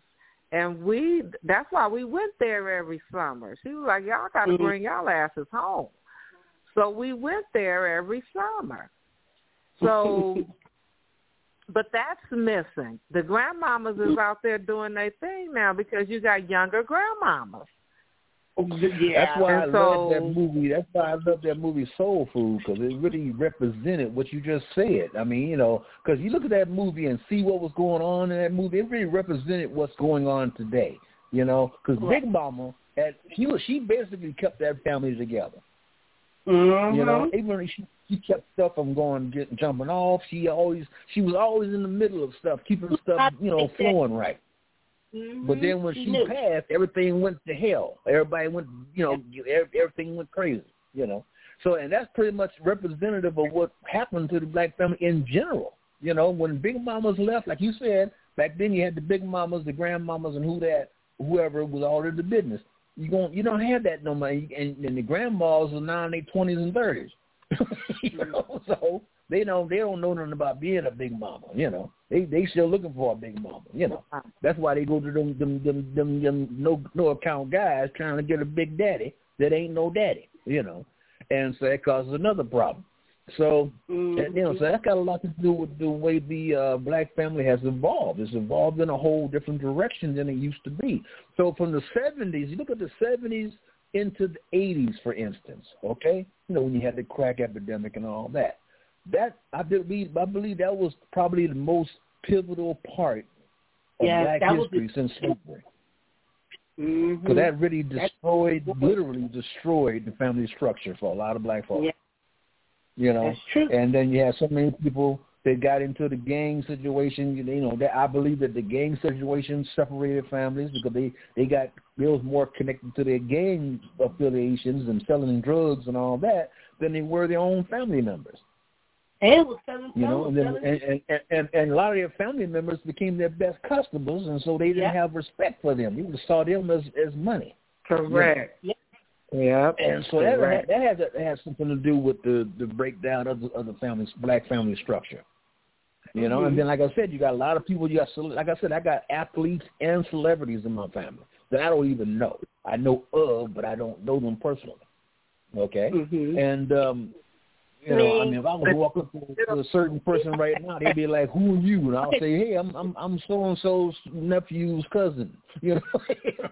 Speaker 4: And we that's why we went there every summer. She was like, Y'all gotta
Speaker 2: Mhm.
Speaker 4: bring y'all asses home. So we went there every summer. So but that's missing. The grandmamas is out there doing their thing now because you got younger grandmamas.
Speaker 2: Oh, yeah.
Speaker 5: That's why I
Speaker 4: And
Speaker 5: love that movie. That's why I love that movie Soul Food because it really represented what you just said. I mean, you know, because you look at that movie and see what was going on in that movie. It really represented what's going on today. You know, because
Speaker 2: Right.
Speaker 5: Big Mama, had, she was she basically kept that family together.
Speaker 2: Mhm.
Speaker 5: You know, even she she kept stuff from going getting jumping off. She always she was always in the middle of stuff, keeping stuff you know flowing right.
Speaker 2: Mhm.
Speaker 5: But then when she
Speaker 2: knew.
Speaker 5: passed, everything went to hell. Everybody went, you know, everything went crazy, you know. So, and that's pretty much representative of what happened to the black family in general. You know, when Big Mamas left, like you said, back then you had the Big Mamas, the Grandmamas, and who that, whoever was all in the business. You don't, you don't have that no more. And, and the grandmas are now in their twenties and thirties. you know, so they don't, they don't know nothing about being a big mama. You know, they they still looking for a big mama. You know. That's why they go to them them them them, them no no account guys trying to get a big daddy that ain't no daddy, you know, and so that causes another problem. So
Speaker 2: Mhm.
Speaker 5: you know, so that's got a lot to do with the way the uh, black family has evolved. It's evolved in a whole different direction than it used to be. So from the seventies, you look at the seventies into the eighties, for instance. Okay, you know when you had the crack epidemic and all that. That I believe I believe that was probably the most pivotal part of
Speaker 2: Yes,
Speaker 5: black history since slavery.
Speaker 2: Mhm.
Speaker 5: Because that really
Speaker 2: That's-
Speaker 5: destroyed, literally destroyed the family structure for a lot of black folks. You know,
Speaker 2: That's true.
Speaker 5: and then you have so many people that got into the gang situation. You know, that I believe that the gang situation separated families because they they got they was more connected to their gang affiliations and selling drugs and all that than they were their own family members.
Speaker 2: And was selling
Speaker 5: You know, and, then, and, and and and a lot of their family members became their best customers, and so they didn't
Speaker 2: Yeah.
Speaker 5: have respect for them. They just saw them as as money.
Speaker 4: Correct.
Speaker 2: Yeah.
Speaker 4: Yeah.
Speaker 5: And so that
Speaker 4: Correct.
Speaker 5: that has that has something to do with the the breakdown of the of the family black family structure. You know,
Speaker 2: Mhm.
Speaker 5: and then like I said, you got a lot of people. You got like I said, I got athletes and celebrities in my family that I don't even know. I know of, but I don't know them personally. Okay,
Speaker 2: Mhm.
Speaker 5: and um, you know, I mean, if I was walking up to a certain person right now, they'd be like, "Who are you?" And I'll say, "Hey, I'm I'm I'm so and so's nephew's cousin." You know,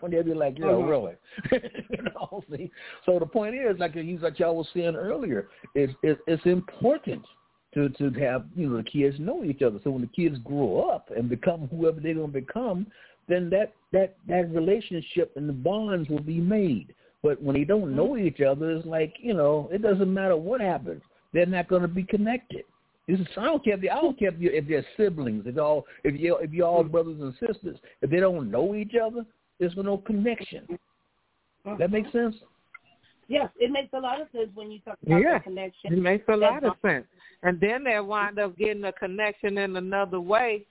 Speaker 5: and they'd be like, "Yeah,
Speaker 2: Mhm.
Speaker 5: really?" you know, see? So the point is, like you like y'all was saying earlier, it's it's, it's important to to have you know the kids know each other. So when the kids grow up and become whoever they're going to become, then that that that relationship and the bonds will be made. But when they don't know each other, it's like you know it doesn't matter what happens. They're not going to be connected. This is, I don't care if they, I don't care if, you, if they're siblings, if all if you if you're all brothers and sisters. If they don't know each other, there's no connection. That makes sense.
Speaker 2: Yes, it makes a lot of sense when you talk about
Speaker 4: Yeah.
Speaker 2: the connection.
Speaker 4: It makes a lot of sense. And then they wind up getting a connection in another way,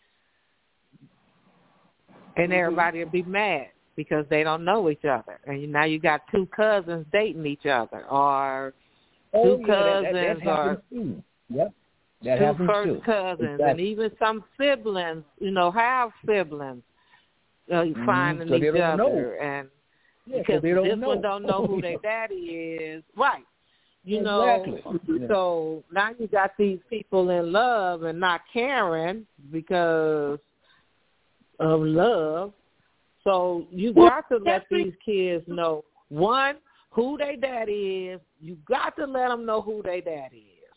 Speaker 4: and
Speaker 2: Mhm.
Speaker 4: everybody will be mad because they don't know each other. And now you got two cousins dating each other, or
Speaker 5: Oh
Speaker 4: Two
Speaker 5: yeah, that, that, that
Speaker 4: cousins or-
Speaker 5: happens too. Yep, that
Speaker 4: two
Speaker 5: happens
Speaker 4: first
Speaker 5: too.
Speaker 4: cousins, and even some siblings, you know, half siblings, uh,
Speaker 5: Mhm.
Speaker 4: finding
Speaker 5: So they
Speaker 4: each
Speaker 5: don't
Speaker 4: other,
Speaker 5: know.
Speaker 4: and
Speaker 5: Yeah, 'cause
Speaker 4: because
Speaker 5: they don't
Speaker 4: this
Speaker 5: know.
Speaker 4: one don't know who their daddy is, right? You know,
Speaker 5: Exactly. Yeah.
Speaker 4: so now you got these people in love and not caring because of love. So you
Speaker 2: Well,
Speaker 4: got to let these kids know one who their daddy is. You got to let them know who their daddy is.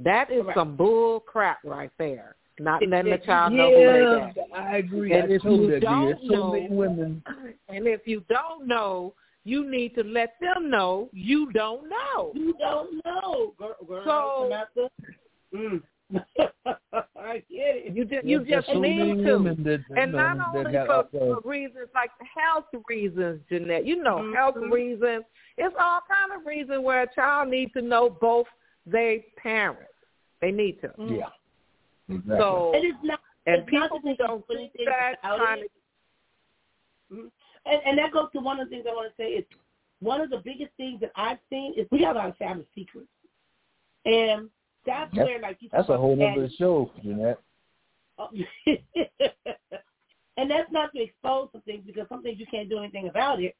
Speaker 4: That is
Speaker 2: Correct.
Speaker 4: some bull crap right there. Not
Speaker 2: It-
Speaker 4: letting the
Speaker 2: it-
Speaker 4: child know who their
Speaker 5: yeah,
Speaker 4: daddy. is.
Speaker 5: I agree.
Speaker 4: And
Speaker 5: I
Speaker 4: if
Speaker 5: totally
Speaker 4: you don't
Speaker 5: There's so
Speaker 4: know-
Speaker 5: women.
Speaker 4: And if you don't know, you need to let them know you don't know.
Speaker 2: You don't know, girl. girl
Speaker 4: So-
Speaker 2: Samantha. Mm. I get it.
Speaker 4: You just you just
Speaker 5: so
Speaker 4: need to.
Speaker 5: that,
Speaker 4: And not only for, for reasons like health reasons, Jeanette. You know,
Speaker 2: Mhm.
Speaker 4: health reasons. It's all kind of reasons where a child needs to know both their parents. They need to.
Speaker 5: yeah. Exactly.
Speaker 4: So
Speaker 2: And it's not
Speaker 4: And
Speaker 2: it's not
Speaker 4: people
Speaker 2: that
Speaker 4: don't
Speaker 2: put
Speaker 4: think
Speaker 2: anything
Speaker 4: that
Speaker 2: out
Speaker 4: trying.
Speaker 2: Mhm. And, and that goes to one of the things I want to say is one of the biggest things that I've seen is we have a lot of family secrets, and that's
Speaker 5: Yep.
Speaker 2: where like you
Speaker 5: That's a whole other show, Jeanette. Oh.
Speaker 2: and that's not to expose some things because some things you can't do anything about it.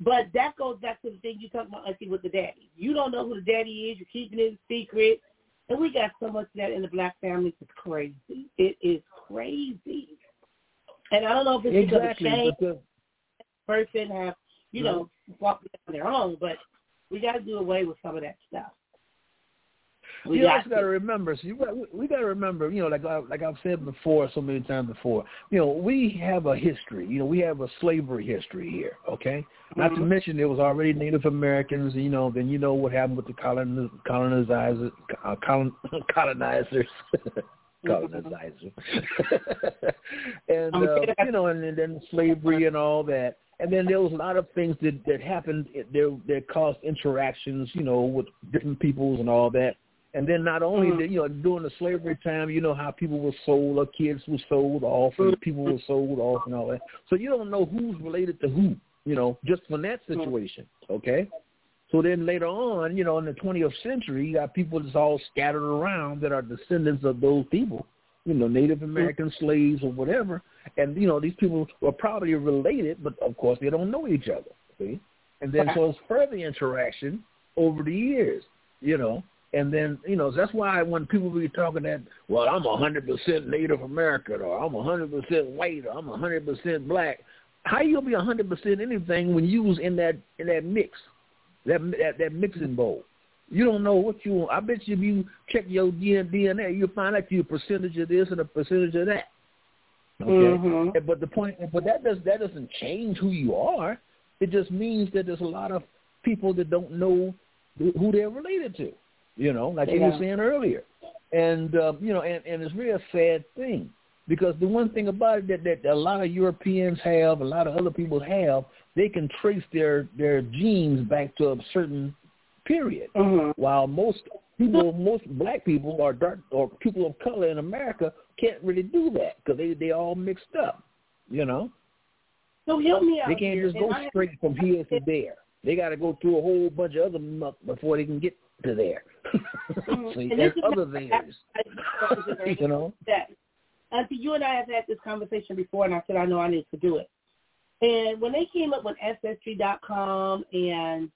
Speaker 2: But that goes back to the thing you talked about, Auntie, with the daddy. You don't know who the daddy is. You're keeping it a secret. And we got so much of that in the black families. It's crazy. It is crazy. And I don't know if it's
Speaker 5: Exactly.
Speaker 2: because of shame person have, you know, walked on their own, but we got to do away with some of that stuff. We
Speaker 5: you
Speaker 2: got
Speaker 5: also got to remember. So you got, we got to remember. You know, like I, like I've said before, so many times before. You know, we have a history. You know, we have a slavery history here. Okay, not to
Speaker 2: Mhm.
Speaker 5: mention there was already Native Americans. You know, then you know what happened with the coloniz- colonizers, uh, colon, colonizers. colonizers, and uh, you know, and, and then slavery and all that. And then there was a lot of things that that happened there that caused interactions, you know, with different peoples and all that. And then not only
Speaker 2: Mhm.
Speaker 5: did you know during the slavery time, you know how people were sold or kids were sold off and
Speaker 2: Mhm.
Speaker 5: people were sold off and all that. So you don't know who's related to who, you know, just from that
Speaker 2: Mhm.
Speaker 5: situation. Okay. So then later on, you know, in the 20th century, you got people that's all scattered around that are descendants of those people, you know, Native American slaves or whatever. And, you know, these people are probably related, but of course they don't know each other, see? And then so it's further interaction over the years, you know. And then, you know, that's why when people be talking that, well, I'm a 100% Native American or I'm a 100% white or I'm a 100% black, how you going to be a 100% anything when you was in that in that mix? that that, that mixing bowl. You don't know what you. I bet you if you check your DNA, you'll find out you a percentage of this and a percentage of that. Okay,
Speaker 2: Mhm.
Speaker 5: But the point, but that does that doesn't change who you are. It just means that there's a lot of people that don't know who they're related to. You know, like you were saying earlier, and uh, you know, and, and it's really a sad thing because the one thing about it that, that a lot of Europeans have, a lot of other people have, they can trace their their genes back to a certain period.
Speaker 2: Mhm.
Speaker 5: While most people, most black people or dark or people of color in America can't really do that because they they all mixed up. You know,
Speaker 2: So help me out
Speaker 5: they can't
Speaker 2: here.
Speaker 5: just
Speaker 2: and
Speaker 5: go
Speaker 2: I-
Speaker 5: straight from here to there. They got to go through a whole bunch of other muck before they can get to there.
Speaker 2: Mhm.
Speaker 5: See, there's other
Speaker 2: not-
Speaker 5: theirs.
Speaker 2: I-
Speaker 5: you know.
Speaker 2: that. Auntie, you and I have had this conversation before, and I said I know I need to do it. And when they came up with Ancestry.com and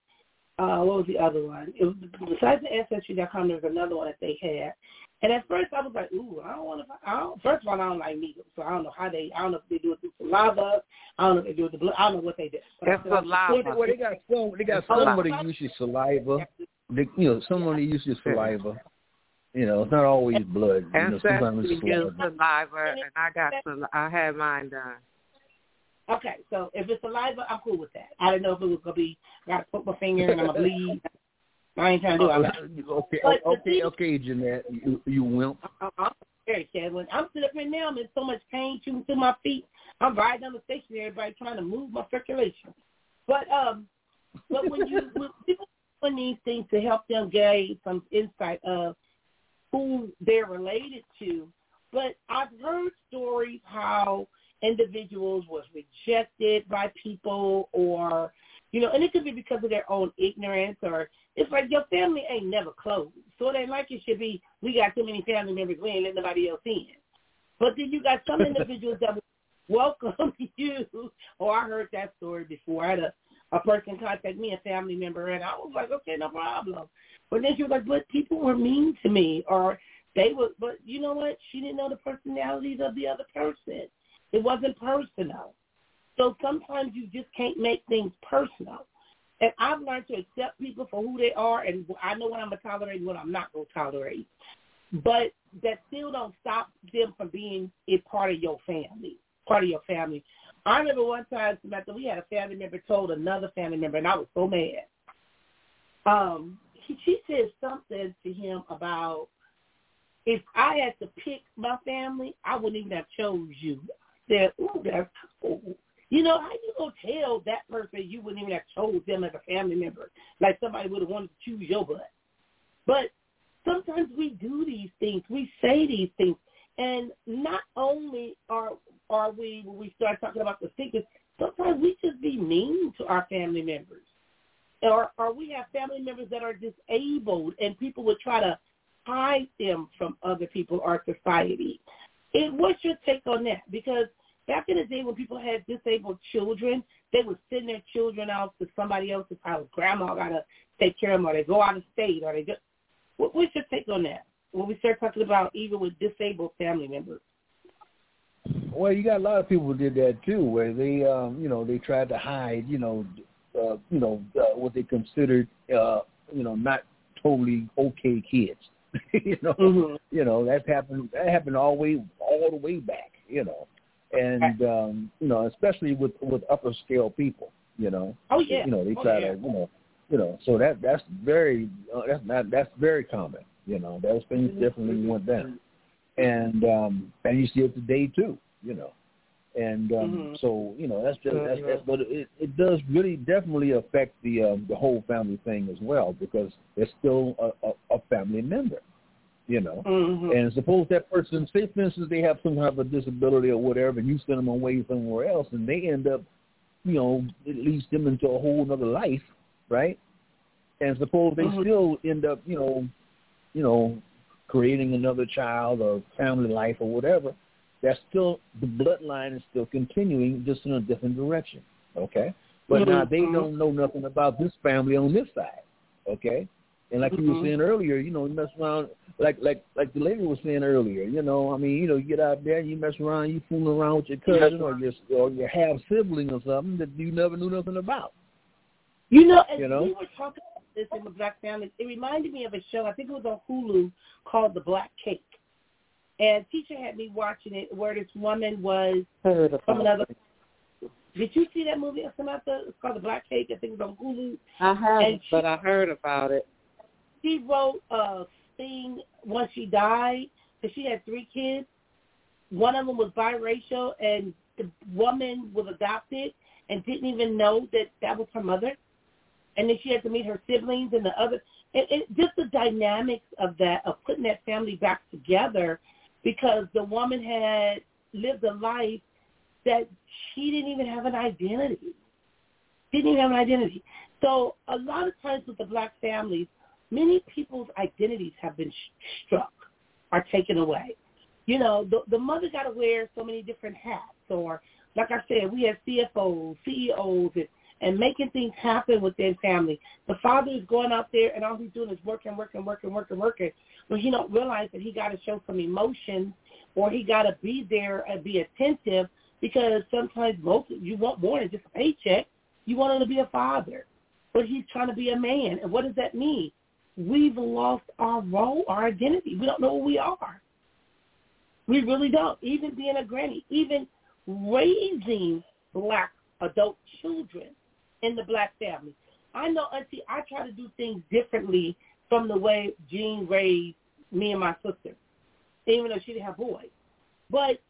Speaker 2: uh, what was the other one? It was, besides the Ancestry.com, there was another one that they had. And at first, I was like, "Ooh, I don't want to." I don't, first of all, I don't like needles, so I don't know how they. I don't know if they do it through saliva. I don't know if they do it with the blood. I don't know what they do. But I said,
Speaker 4: saliva.
Speaker 2: supporting
Speaker 5: Well, they got some. They got some where they
Speaker 2: saliva.
Speaker 5: Use your saliva. They, you know, some where they use your saliva. You know, it's not always blood. You know, sometimes
Speaker 4: Ancestry
Speaker 5: it's
Speaker 4: use
Speaker 5: saliva.
Speaker 4: saliva, and I got sal- I had mine done.
Speaker 2: Okay, so if it's saliva, I'm cool with that. I didn't know if it was gonna be I got to put my finger and I'm gonna bleed. I ain't trying to do all that.
Speaker 5: okay,
Speaker 2: But
Speaker 5: okay,
Speaker 2: thing-
Speaker 5: okay, Jeanette, you, you wimp.
Speaker 2: I- I'm very Chadwin. I'm sitting up here now. I'm in so much pain shooting through my feet. I'm riding on the station. Everybody trying to move my circulation. But um, but when you when people doing these things to help them gain some insight of who they're related to, but I've heard stories how individuals was rejected by people or you know, and it could be because of their own ignorance or it's like your family ain't never closed. So it ain't like it should be we got too many family members, we ain't let nobody else in. But then you got some individuals that will welcome you. Oh, I heard that story before. I had a, a person contact me, a family member, and I was like, okay, no problem. But then she was like, but people were mean to me, or they were. But you know what? She didn't know the personalities of the other person. It wasn't personal. So sometimes you just can't make things personal. And I've learned to accept people for who they are, and I know what I'm going to tolerate and what I'm not going to tolerate. But that still don't stop them from being a part of your family, part of your family. I remember one time, Samantha, we had a family member told another family member, and I was so mad. Um, she, she said something to him about if I had to pick my family, I wouldn't even have chose you. I said, ooh, that's cool. You know, how you gonna tell that person you wouldn't even have chose them as a family member, like somebody would have wanted to choose your butt? But sometimes we do these things, we say these things, And not only are are we when we start talking about the secrets, sometimes we just be mean to our family members, or or we have family members that are disabled, and people would try to hide them from other people or society. And what's your take on that? Because back in the day when people had disabled children, they would send their children out to somebody else's house. Grandma got to take care of them, or they go out of state, or they just. What, what's your take on that? When we start talking about even with disabled family members.
Speaker 5: Well, you got a lot of people who did that too, where they, um, you know, they tried to hide, you know, uh, you know, uh, what they considered, uh, you know, not totally okay kids. you know,
Speaker 2: mm-hmm.
Speaker 5: you know that happened. That happened all way, all the way back. You know, and um, you know, especially with with upper scale people. You know,
Speaker 2: oh yeah,
Speaker 5: you know they
Speaker 2: oh,
Speaker 5: try
Speaker 2: yeah.
Speaker 5: to, you know, you know, so that that's very uh, that's not that's very common. You know, those things
Speaker 2: Mm-hmm.
Speaker 5: definitely went down, and um, and you see it today too. You know, and um,
Speaker 2: Mhm.
Speaker 5: so you know that's just that's, that's but it it does really definitely affect the um, the whole family thing as well because it's still a, a, a family member. You know,
Speaker 2: Mhm.
Speaker 5: and suppose that person, say for instance, they have some kind of a disability or whatever, and you send them away somewhere else, and they end up, you know, it leads them into a whole other life, right? And suppose they
Speaker 2: Mhm.
Speaker 5: still end up, you know, you know, creating another child or family life or whatever. That's still the bloodline is still continuing, just in a different direction. Okay, but now they
Speaker 2: Mhm.
Speaker 5: don't know nothing about this family on this side. Okay, and like you were
Speaker 2: Mhm.
Speaker 5: saying earlier, you know, you mess around like like like the lady was saying earlier. You know, I mean, you know, you get out there, and you mess around, you fooling around with your cousin or your or your half sibling or something that you never knew nothing about.
Speaker 2: You know, as
Speaker 5: You know?
Speaker 2: we were talking about this in the Black Family, it reminded me of a show. I think it was on Hulu called The Black Cake. And teacher had me watching it, where this woman was
Speaker 4: Heard
Speaker 2: from another. Did you see that movie? It's called The Black Cake. I think it was on Hulu.
Speaker 4: I haven't,
Speaker 2: she-
Speaker 4: but I heard about it.
Speaker 2: She wrote a thing once she died because she had three kids. One of them was biracial, and the woman was adopted and didn't even know that that was her mother. And then she had to meet her siblings and the other. And it, just the dynamics of that, of putting that family back together, because the woman had lived a life that she didn't even have an identity. Didn't even have an identity. So a lot of times with the black families, many people's identities have been sh- struck or taken away. You know, the the mother got to wear so many different hats, or like I said, we have CFOs, CEOs, and, and making things happen within family. The father is going out there, and all he's doing is working, working, working, working, working. But he don't realize that he got to show some emotion, or he got to be there and be attentive, because sometimes most you want more than just a paycheck. You want him to be a father, but he's trying to be a man. And what does that mean? We've lost our role, our identity. We don't know who we are. We really don't. Even being a granny, even raising black adult children in the black family. I know, Auntie, I try to do things differently from the way Jean raised me and my sister, even though she didn't have boys. But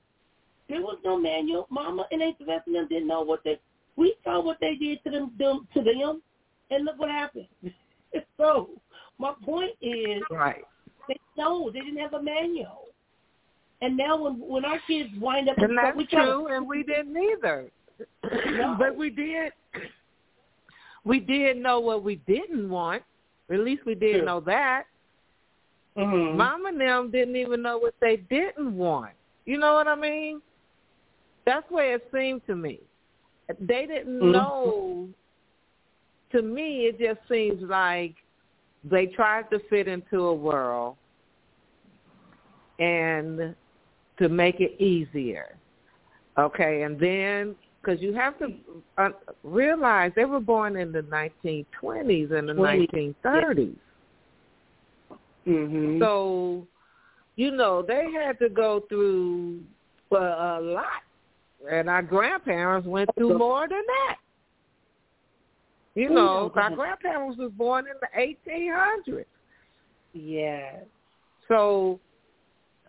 Speaker 2: there was no manual. Mama and Aunt Sylvester and them didn't know what they. We saw what they did to them, them to them, and look what happened. so my point is,
Speaker 4: Right.
Speaker 2: they no, they didn't have a manual. And now when when our kids wind up,
Speaker 4: And that's
Speaker 2: we
Speaker 4: true, and we didn't either.
Speaker 2: No.
Speaker 4: but we did. We did know what we didn't want. At least we did
Speaker 2: True.
Speaker 4: know that.
Speaker 2: Mhm.
Speaker 4: Mom and them didn't even know what they didn't want. You know what I mean? That's the way it seemed to me. They didn't
Speaker 2: Mhm.
Speaker 4: know. To me, it just seems like they tried to fit into a world and to make it easier. Okay, and then because you have to uh, realize they were born in the 1920s and the
Speaker 2: 20s,
Speaker 4: 1930s.
Speaker 2: Mhm.
Speaker 4: So, you know, they had to go through uh, a lot, and our grandparents went through more than that. You know,
Speaker 2: yeah.
Speaker 4: our grandparents was born in the 1800s.
Speaker 2: Yeah.
Speaker 4: So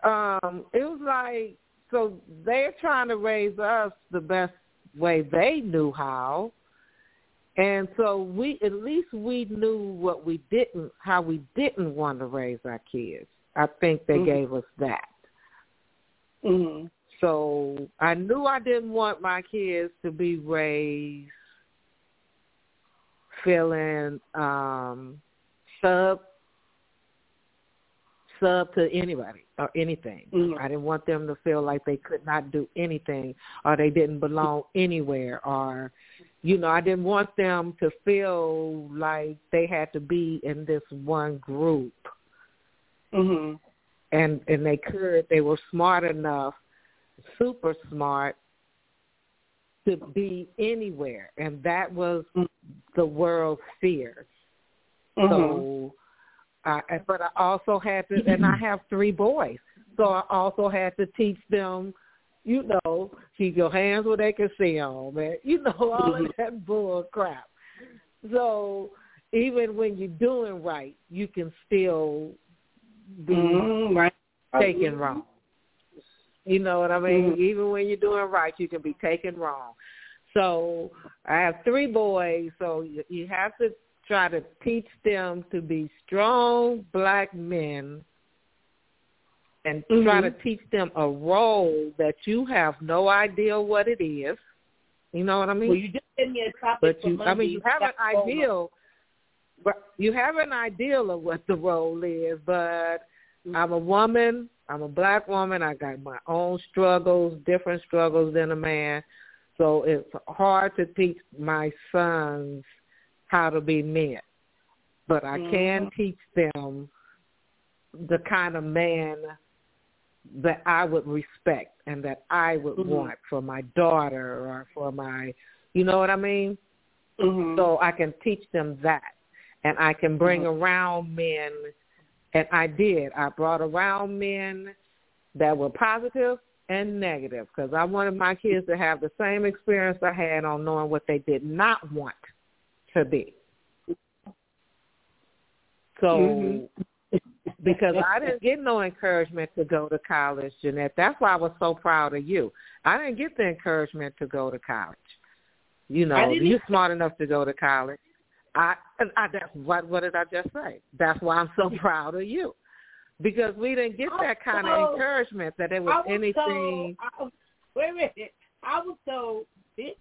Speaker 4: um it was like so they're trying to raise us the best way they knew how. And so we at least we knew what we didn't how we didn't want to raise our kids. I think they
Speaker 2: Mhm.
Speaker 4: gave us that.
Speaker 2: Mhm.
Speaker 4: So I knew I didn't want my kids to be raised feeling um sub sub to anybody or anything.
Speaker 2: Mhm.
Speaker 4: I didn't want them to feel like they could not do anything or they didn't belong anywhere or you know, I didn't want them to feel like they had to be in this one group
Speaker 2: Mhm.
Speaker 4: and and they could they were smart enough super smart to be anywhere and that was the world's fear
Speaker 2: Mhm.
Speaker 4: so I but I also had to and I have three boys so I also had to teach them you know keep your hands where they can see them man you know all of that bull crap so even when you're doing right you can still be
Speaker 2: Mhm. Right.
Speaker 4: taken wrong. You know what I mean?
Speaker 2: Mhm.
Speaker 4: Even when you're doing right, you can be taken wrong. So I have three boys, so you, you have to try to teach them to be strong black men and try mm-hmm.
Speaker 2: to
Speaker 4: teach them a role that you have no idea what it is. You know what I mean?
Speaker 2: Well, you just send me a topic
Speaker 4: but you I mean you have an ideal but you have an ideal of what the role is, but mm-hmm. I'm a woman, I'm a black woman, I got my own struggles, different struggles than a man. So it's hard to teach my sons how to be men. But I can teach them the kind of man that I would respect and that I would
Speaker 2: Mhm.
Speaker 4: want for my daughter or for my you know what I mean?
Speaker 2: Mhm.
Speaker 4: So I can teach them that. And I can bring
Speaker 2: Mhm.
Speaker 4: around men, and I did. I brought around men that were positive and negative because I wanted my kids to have the same experience I had on knowing what they did not want to be. So,
Speaker 2: Mhm.
Speaker 4: because I didn't get no encouragement to go to college, Jeanette. That's why I was so proud of you. I didn't get the encouragement to go to college. You know, you're smart enough to go to college. I, I that's what what did I just say? That's why I'm so proud of you, because we didn't get that kind of encouragement that
Speaker 2: there
Speaker 4: was
Speaker 2: was
Speaker 4: anything.
Speaker 2: told, was, wait a minute. I was told, bitch,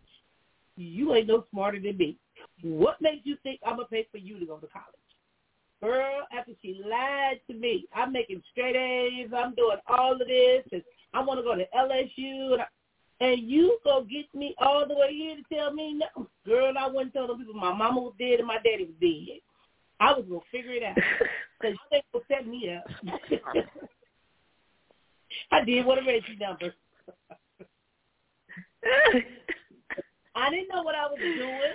Speaker 2: you ain't no smarter than me. What makes you think I'm gonna pay for you to go to college? Girl, after she lied to me, I'm making straight A's. I'm doing all of this, and I want to go to LSU, and, I, and you go get me all the way here to tell me no, girl. I wouldn't tell them people my mama was dead and my daddy was dead. I was gonna figure it out because they gonna set me up. I did what a Reggie number. I didn't know what I was doing.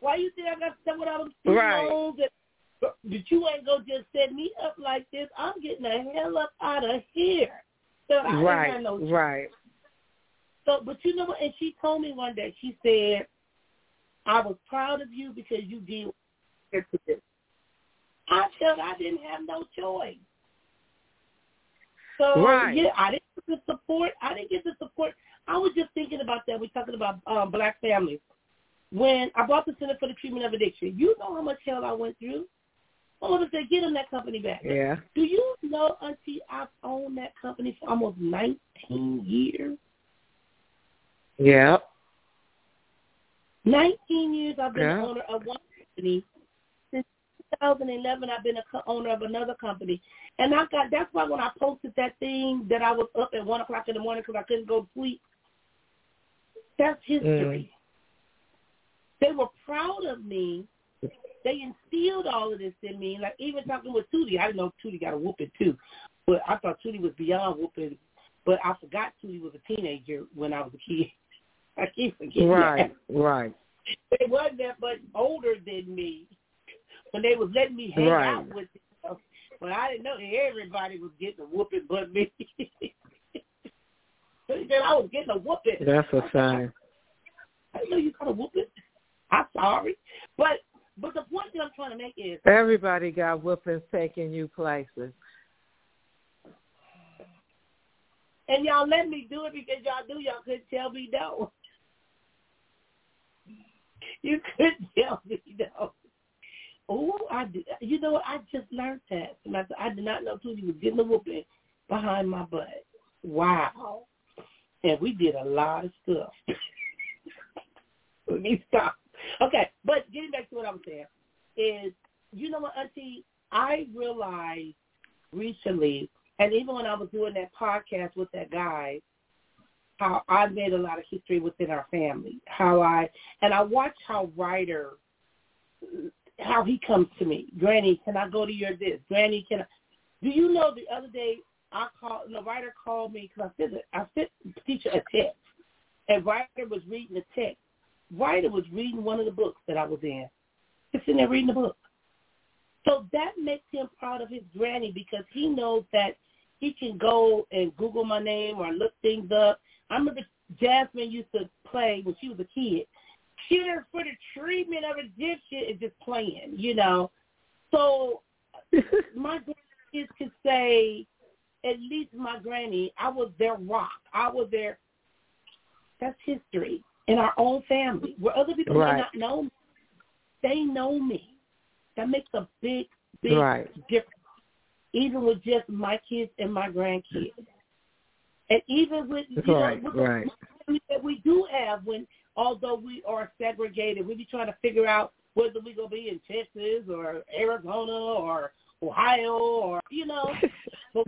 Speaker 2: Why you think I got to what I was doing?
Speaker 4: Right.
Speaker 2: That, that you ain't gonna just set me up like this. I'm getting the hell up out of here. So I didn't
Speaker 4: right,
Speaker 2: have no
Speaker 4: right.
Speaker 2: so, but you know what? And she told me one day. She said, "I was proud of you because you did what you had to do." I felt I didn't have no choice. So
Speaker 4: Right.
Speaker 2: yeah, I didn't get the support. I didn't get the support. I was just thinking about that. We're talking about um, black families. When I bought the Center for the Treatment of Addiction, you know how much hell I went through. My mother said, "Get them that company back."
Speaker 4: Yeah.
Speaker 2: Do you know, Auntie, I've owned that company for almost 19 years.
Speaker 4: Yeah.
Speaker 2: 19 years I've been
Speaker 4: Yeah.
Speaker 2: the owner of one company. Since 2011, I've been a co- owner of another company. And I got that's why when I posted that thing that I was up at 1 o'clock in the morning because I couldn't go to sleep, that's history. Mm. They were proud of me. They instilled all of this in me. Like even talking with Tootie, I didn't know Tootie got a whooping too. But I thought Tootie was beyond whooping. But I forgot Tootie was a teenager when I was a kid. I keep forgetting that.
Speaker 4: Right, right.
Speaker 2: They wasn't that much older than me when they was letting me hang
Speaker 4: Right.
Speaker 2: out with them. But I didn't know everybody was getting a whooping but me. I was getting a whooping.
Speaker 4: That's a sign.
Speaker 2: I didn't know you got a whooping. I'm sorry. But but the point that I'm trying to make is
Speaker 4: Everybody got whoopings taking you places.
Speaker 2: and y'all let me do it because y'all do y'all couldn't tell me no. You couldn't tell me no. Oh, I did. You know what? I just learned that. I I did not know Tootie was getting a whooping behind my butt. wow. And we did a lot of stuff. Let me stop. Okay, but getting back to what I'm saying is, you know what, Auntie, I realized recently, and even when I was doing that podcast with that guy, how I made a lot of history within our family. How I and I watch how Ryder, how he comes to me. Granny, can I go to your this? Granny, can I? Do you know the other day I called, the Ryder called me because I sent I sent teacher a text, and Ryder was reading the text. Ryder was reading one of the books that I was in. Just sitting there reading the book. So that makes him proud of his granny because he knows that he can go and Google my name or look things up. I remember Jasmine used to play when she was a kid. Cheer for the treatment of Egyptian is just playing, you know. So my kids could say, at least my granny, I was their rock. I was their. That's history in our own family, where other people
Speaker 4: right.
Speaker 2: may not know me. They know me. That makes a big, big
Speaker 4: right.
Speaker 2: difference. Even with just my kids and my grandkids, and even with you
Speaker 4: right,
Speaker 2: know with
Speaker 4: right.
Speaker 2: the that we do have, when although we are segregated, we be trying to figure out whether we gonna be in Texas or Arizona or Ohio or you know,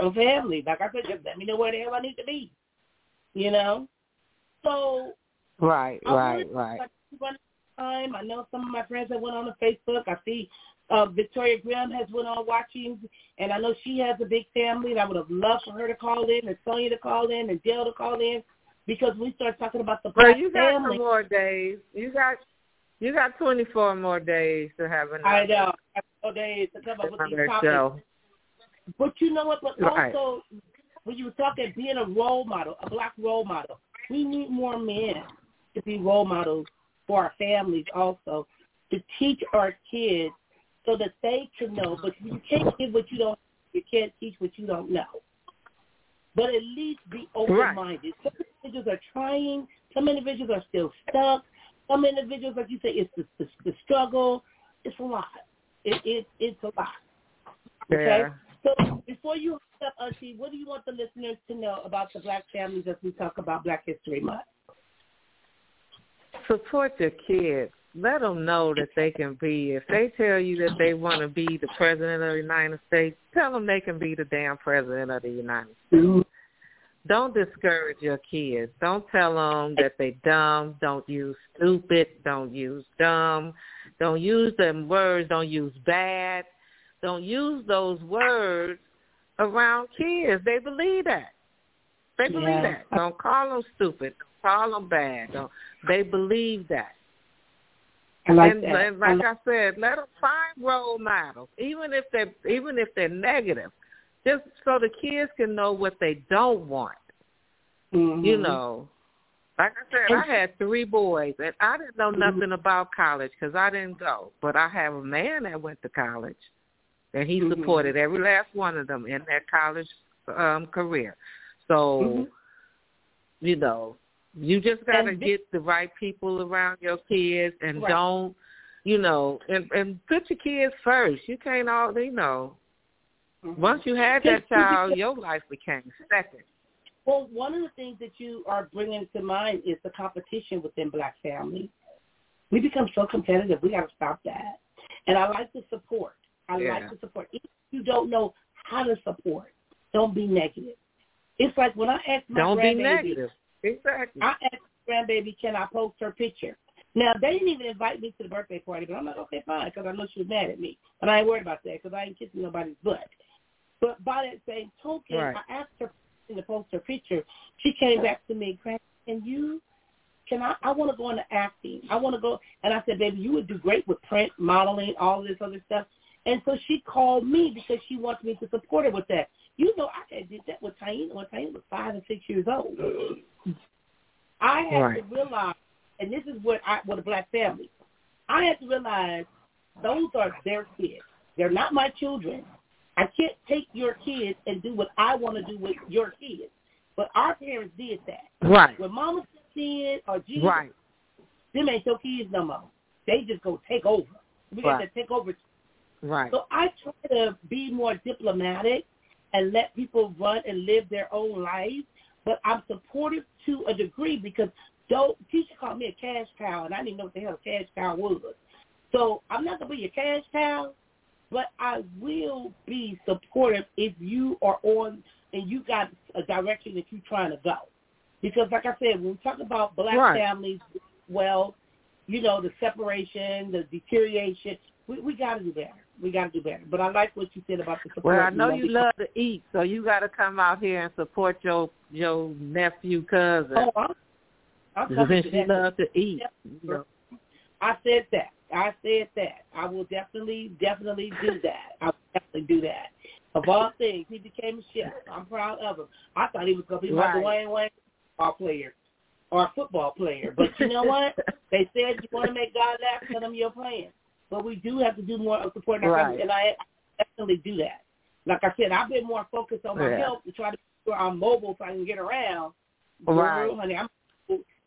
Speaker 2: a family. Like I said, just let me know where the hell I need to be. You know, so
Speaker 4: Right,
Speaker 2: I
Speaker 4: right, right.
Speaker 2: like, time. I know some of my friends that went on to Facebook. I see uh, Victoria Graham has went on watching, and I know she has a big family. And I would have loved for her to call in, and Sonya to call in, and Dale to call in, because we start talking about the
Speaker 4: Well,
Speaker 2: black
Speaker 4: you got
Speaker 2: family.
Speaker 4: some more days. You got you got twenty four more days to have another,
Speaker 2: I know. I know days to come up with these
Speaker 4: another
Speaker 2: topics.
Speaker 4: show.
Speaker 2: But you know what? But
Speaker 4: Right.
Speaker 2: also, when you were talking being a role model, a black role model, we need more men to be role models for our families also, to teach our kids so that they can know. But you can't give what you don't, you can't teach what you don't know. But at least be open-minded. Some individuals are trying. Some individuals are still stuck. Some individuals, like you say, it's the, the, the struggle. It's a lot. It, it, it's a lot. Okay?
Speaker 4: Yeah.
Speaker 2: So before you up, Auntie, what do you want the listeners to know about the black families as we talk about Black History Month?
Speaker 4: Support your kids. Let them know that they can be. If they tell you that they want to be the president of the United States, tell them they can be the damn president of the United States. Don't discourage your kids. Don't tell them that they dumb. Don't use stupid. Don't use dumb. Don't use them words. Don't use bad. Don't use those words around kids. They believe that. They believe
Speaker 2: Yeah.
Speaker 4: that. Don't call them stupid. Don't call them bad. Don't. They believe that.
Speaker 2: I like
Speaker 4: and,
Speaker 2: that.
Speaker 4: and
Speaker 2: I
Speaker 4: like
Speaker 2: like-
Speaker 4: I said, let them find role models, even if they're even if they're negative, just so the kids can know what they don't want.
Speaker 2: Mhm.
Speaker 4: You know, like I said, I had three boys, and I didn't know nothing about college because I didn't go. But I have a man that went to college, and he
Speaker 2: Mhm.
Speaker 4: supported every last one of them in their college um career. So,
Speaker 2: Mhm.
Speaker 4: you know, you just got to get the right people around your kids, and
Speaker 2: Right.
Speaker 4: don't, you know, and and put your kids first. You can't all, you know.
Speaker 2: Mhm.
Speaker 4: Once you had that child, your life became second.
Speaker 2: Well, one of the things that you are bringing to mind is the competition within black families. We become so competitive. We got to stop that. And I like to support. I
Speaker 4: Yeah.
Speaker 2: like to support. If you don't know how to support, don't be negative. It's like when I asked my
Speaker 4: Don't be negative. Exactly.
Speaker 2: I asked my grandbaby, can I post her picture? Now, they didn't even invite me to the birthday party, but I'm like, okay, fine, because I know she was mad at me. But I ain't worried about that because I ain't kissing nobody's butt. But by that same token,
Speaker 4: Right.
Speaker 2: I asked her to post her picture. She came back to me, Grant, can you, can I, I want to go into acting. I want to go. And I said, baby, you would do great with print, modeling, all this other stuff. And so she called me because she wants me to support her with that. You know, I did that with Taina when Taina was five and six years old. Uh-huh. I had
Speaker 4: Right.
Speaker 2: to realize, and this is what I, what a black family. I had to realize those are their kids. They're not my children. I can't take your kids and do what I want to do with your kids. But our parents did that.
Speaker 4: Right.
Speaker 2: When Mama in or Jesus,
Speaker 4: Right.
Speaker 2: them ain't your kids no more. They just go take over. We got to take over
Speaker 4: Right.
Speaker 2: so I try to be more diplomatic and let people run and live their own lives. But I'm supportive to a degree because don't teacher called me a cash cow, and I didn't know what the hell a cash cow was. So I'm not gonna be a cash cow, but I will be supportive if you are on and you got a direction that you're trying to go. Because like I said, when we talk about black
Speaker 4: Right.
Speaker 2: families, well, you know, the separation, the deterioration, we, we got to do better. We got to do better. But I like what you said about the support.
Speaker 4: Well, I know
Speaker 2: know,
Speaker 4: you love to eat, so you got to come out here and support your your nephew cousin.
Speaker 2: Oh, I'm, I'm coming
Speaker 4: Since
Speaker 2: to
Speaker 4: she
Speaker 2: that.
Speaker 4: loves to eat. You know.
Speaker 2: I said that. I said that. I will definitely, definitely do that. I will definitely do that. Of all things, he became a chef. I'm proud of him. I thought he was going to be my
Speaker 4: Right.
Speaker 2: Dwayne Wayne football player or a football player. But you know what? they said you want to make God laugh, tell them your plan. But we do have to do more of supporting our
Speaker 4: Right.
Speaker 2: family, and I definitely do that. Like I said, I've been more focused on my
Speaker 4: Yeah.
Speaker 2: health to try to make sure I'm mobile so I can get around.
Speaker 4: Right.
Speaker 2: Girl, honey, I'm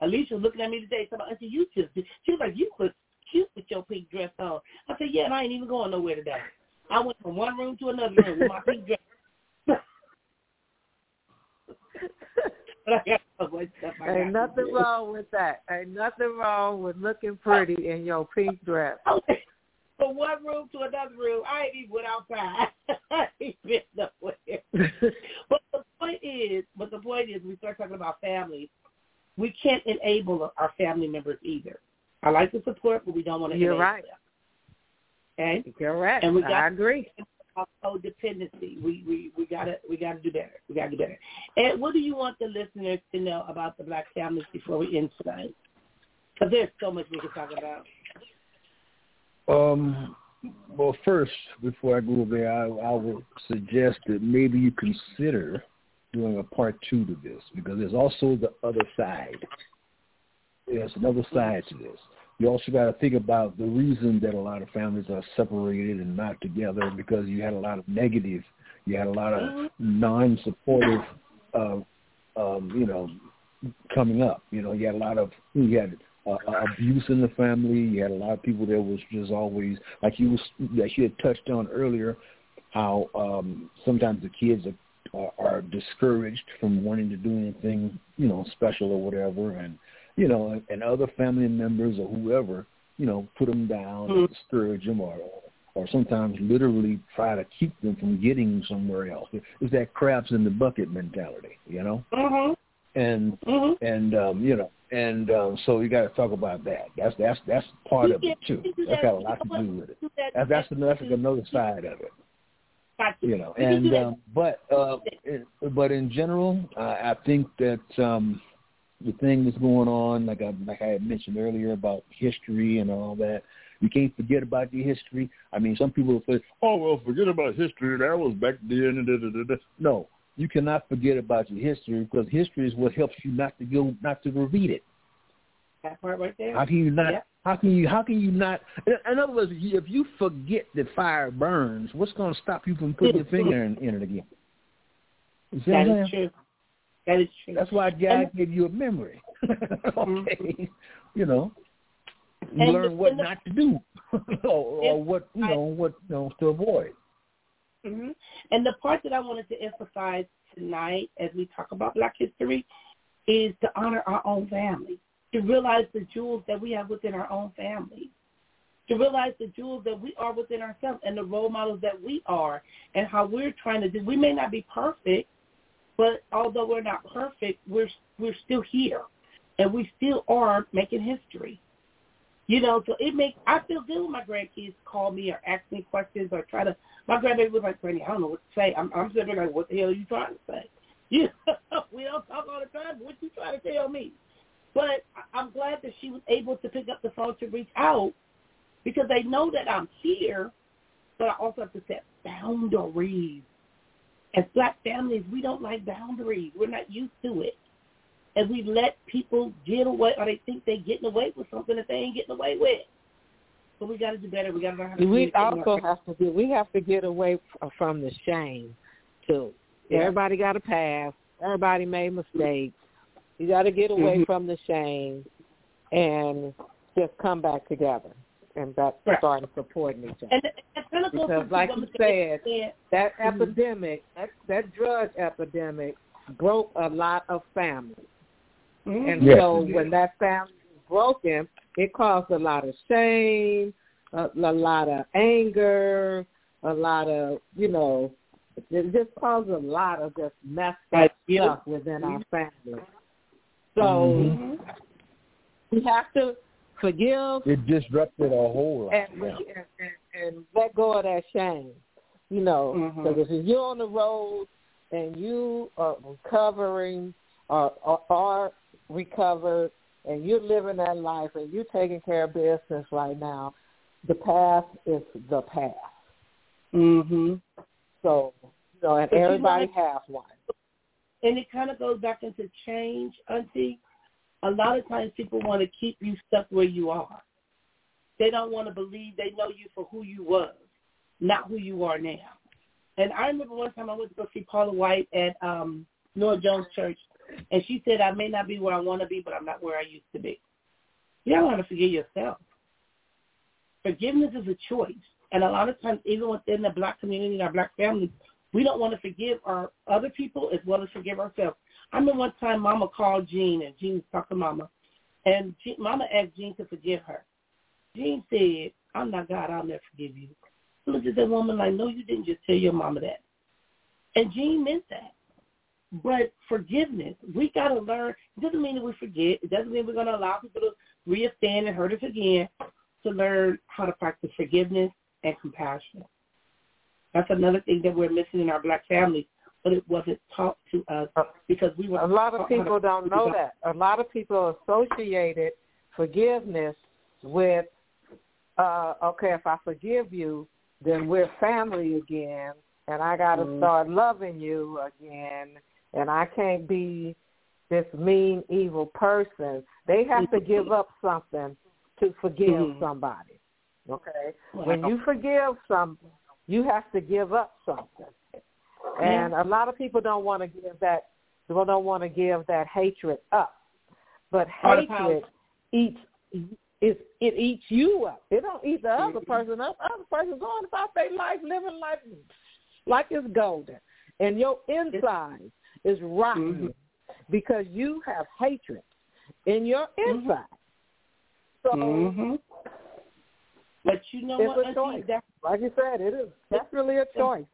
Speaker 2: Alicia was looking at me today. Said, "You just," she was like, "You look cute with your pink dress on." I said, "Yeah, and I ain't even going nowhere today. I went from one room to another room with my pink dress." I got so much stuff I got
Speaker 4: Ain't nothing
Speaker 2: do.
Speaker 4: wrong with that. Ain't nothing wrong with looking pretty in your pink dress.
Speaker 2: From one room to another room, I ain't even went outside. I ain't been nowhere. But the point is, but the point is, we start talking about families. We can't enable our family members either. I like the support, but we don't want to
Speaker 4: You're
Speaker 2: enable
Speaker 4: right.
Speaker 2: them. Okay.
Speaker 4: Correct.
Speaker 2: And we got-
Speaker 4: I agree.
Speaker 2: Our codependency. We we we gotta we gotta do better. We gotta do better. And what do you want the listeners to know about the black families before we end tonight? Because there's so much we can talk about.
Speaker 5: Um, well, first, before I go there, I, I would suggest that maybe you consider doing a part two to this because there's also the other side. There's another side to this. You also got to think about the reason that a lot of families are separated and not together because you had a lot of negative, you had a lot of non-supportive, uh, um, you know, coming up. You know, you had a lot of you had uh, abuse in the family. You had a lot of people that was just always like you was that you had touched on earlier, how um, sometimes the kids are, are, are discouraged from wanting to do anything, you know, special or whatever, and you know, and, other family members or whoever, you know, put them down, and discourage them, or or sometimes literally try to keep them from getting somewhere else. It's that crabs in the bucket mentality, you know
Speaker 2: Mhm.
Speaker 5: and
Speaker 2: Mhm.
Speaker 5: and um, you know, and um, so you got to talk about that. That's that's that's part of it too. That's got a lot to do with it. That's that's that's another side of it, you know. And um, but uh, but in general, uh, I think that um, the thing that's going on, like I like I had mentioned earlier about history and all that. You can't forget about your history. I mean, some people will say, "Oh, well, forget about history. That was back then." Da, da, da, da. No, you cannot forget about your history because history is what helps you not to go, not to repeat it.
Speaker 2: that part right there.
Speaker 5: How can you not?
Speaker 2: Yeah.
Speaker 5: How can you? How can you not? In, other words, if you forget that fire burns, what's going to stop you from putting your finger in, in it again? What
Speaker 2: That
Speaker 5: I'm
Speaker 2: is true. That is true.
Speaker 5: That's why God
Speaker 2: And-
Speaker 5: gave you a memory. okay, you know, you learn
Speaker 2: the-
Speaker 5: what
Speaker 2: the-
Speaker 5: not to do, or, or what you know, what you know to avoid.
Speaker 2: hmm And the part that I wanted to emphasize tonight as we talk about Black history is to honor our own family, to realize the jewels that we have within our own family, to realize the jewels that we are within ourselves and the role models that we are and how we're trying to do. We may not be perfect, but although we're not perfect, we're we're still here, and we still are making history. You know, so it makes I feel good when my grandkids call me or ask me questions or try to. My grandbaby was like, "Granny, I don't know what to say." I'm, I'm sitting there like, "What the hell are you trying to say?" You, we don't talk all the time. What you trying to tell me? But I'm glad that she was able to pick up the phone to reach out because they know that I'm here, but I also have to set boundaries. As black families, we don't like boundaries. We're not used to it. And we let people get away or they think they're getting away with something that they ain't getting away with. So we got to do better. We got to learn how to
Speaker 4: We also have to do. We have to get away from the shame too.
Speaker 2: Yeah.
Speaker 4: Everybody got a past. Everybody made mistakes. You got to get away
Speaker 2: Mhm.
Speaker 4: from the shame and just come back together. And back
Speaker 2: Right.
Speaker 4: starting supporting each other.
Speaker 2: And it kind of
Speaker 4: Because like
Speaker 2: what
Speaker 4: you said,
Speaker 2: said.
Speaker 4: that
Speaker 2: Mhm.
Speaker 4: epidemic, that that drug epidemic, broke a lot of families.
Speaker 2: Mhm.
Speaker 4: And
Speaker 5: Yes,
Speaker 4: so
Speaker 5: it
Speaker 4: when that family was broken, it caused a lot of shame, a, a lot of anger, a lot of, you know, it just caused a lot of just messed up
Speaker 2: Right. Yeah.
Speaker 4: stuff within our family. So
Speaker 2: Mhm.
Speaker 4: we have to forgive
Speaker 5: It disrupted a whole lot.
Speaker 4: and, and, and, and let go of that shame. You know,
Speaker 2: Mhm.
Speaker 4: because if you're on the road and you are recovering or, or are recovered and you're living that life and you're taking care of business right now, the past is the past.
Speaker 2: Mhm.
Speaker 4: So, you know, and
Speaker 2: But you
Speaker 4: everybody has one.
Speaker 2: And it kind of goes back into change, Auntie. A lot of times people want to keep you stuck where you are. They don't want to believe they know you for who you was, not who you are now. And I remember one time I went to go see Paula White at um Noah Jones Church, and she said, I may not be where I want to be, but I'm not where I used to be. You don't want to forgive yourself. Forgiveness is a choice. And a lot of times, even within the black community and our black families, we don't want to forgive our other people as well as forgive ourselves. I remember one time Mama called Jean, and Jean was talking to Mama, and Jean, Mama asked Jean to forgive her. Jean said, I'm not God, I'll never forgive you. I looked at that woman like, no, you didn't just tell your mama that. And Jean meant that. But forgiveness, we got to learn. It doesn't mean that we forget. It doesn't mean we're going to allow people to reoffend and hurt us again. To learn how to practice forgiveness and compassion. That's another thing that we're missing in our black families, but it wasn't taught to us because we were.
Speaker 4: A lot of
Speaker 2: taught how to-
Speaker 4: people don't know that. A lot of people associated forgiveness with, uh, okay, if I forgive you, then we're family again, and I got to
Speaker 2: Mhm.
Speaker 4: start loving you again, and I can't be this mean, evil person. They have to give up something to forgive
Speaker 2: Mhm.
Speaker 4: somebody. Okay,
Speaker 2: Wow.
Speaker 4: when you forgive some, you have to give up something. And a lot of people don't want to give that they don't want to give that hatred up. But hatred eats is it eats you up. It don't eat the other
Speaker 2: Mhm.
Speaker 4: person up. Other person going about their life, living life like it's golden. And your inside is rotten
Speaker 2: Mhm.
Speaker 4: because you have hatred in your
Speaker 2: Mm-hmm.
Speaker 4: inside. So
Speaker 2: hmm But you know
Speaker 4: it's
Speaker 2: what,
Speaker 4: a choice.
Speaker 2: That,
Speaker 4: Like you said, it is definitely a choice.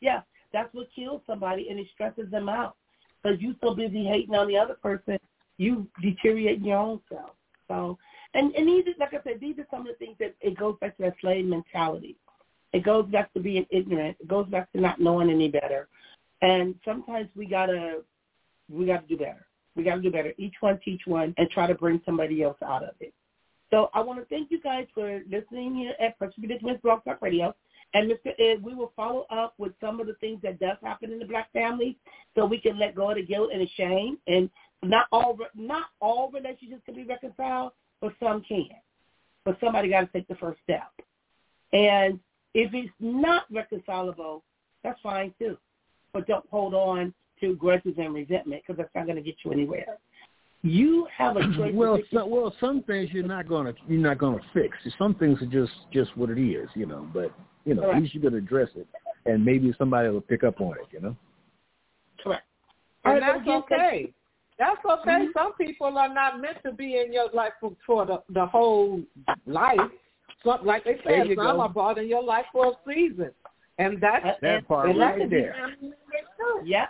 Speaker 2: Yeah, that's what kills somebody, and it stresses them out because you so busy hating on the other person, you deteriorate your own self. So, and and these, like I said, these are some of the things that it goes back to that slave mentality. It goes back to being ignorant. It goes back to not knowing any better. And sometimes we gotta we gotta do better. We gotta do better. Each one teach one and try to bring somebody else out of it. So I want to thank you guys for listening here at Precious Predicaments Blog Talk Radio. And Mr. Ed, we will follow up with some of the things that does happen in the black family, so we can let go of the guilt and the shame. And not all not all relationships can be reconciled, but some can. But somebody got to take the first step. And if it's not reconcilable, that's fine too. But don't hold on to grudges and resentment because that's not going to get you anywhere. You have a choice.
Speaker 5: well, so, well, some things you're not gonna you're not gonna fix. Some things are just just what it is, you know. But you know,
Speaker 2: Correct.
Speaker 5: at least you're gonna address it, and maybe somebody will pick up on it, you know.
Speaker 2: correct. All
Speaker 4: And that's
Speaker 2: well, again, thank
Speaker 4: okay. That's okay. Some people are not meant to be in your life for, for the, the whole life. Some, like they
Speaker 5: There
Speaker 4: said,
Speaker 5: you
Speaker 4: some
Speaker 5: go.
Speaker 4: are brought in your life for a season, and that's
Speaker 2: Uh,
Speaker 5: That part
Speaker 4: and
Speaker 5: right
Speaker 4: could be
Speaker 5: there.
Speaker 4: family members too.
Speaker 2: Yep,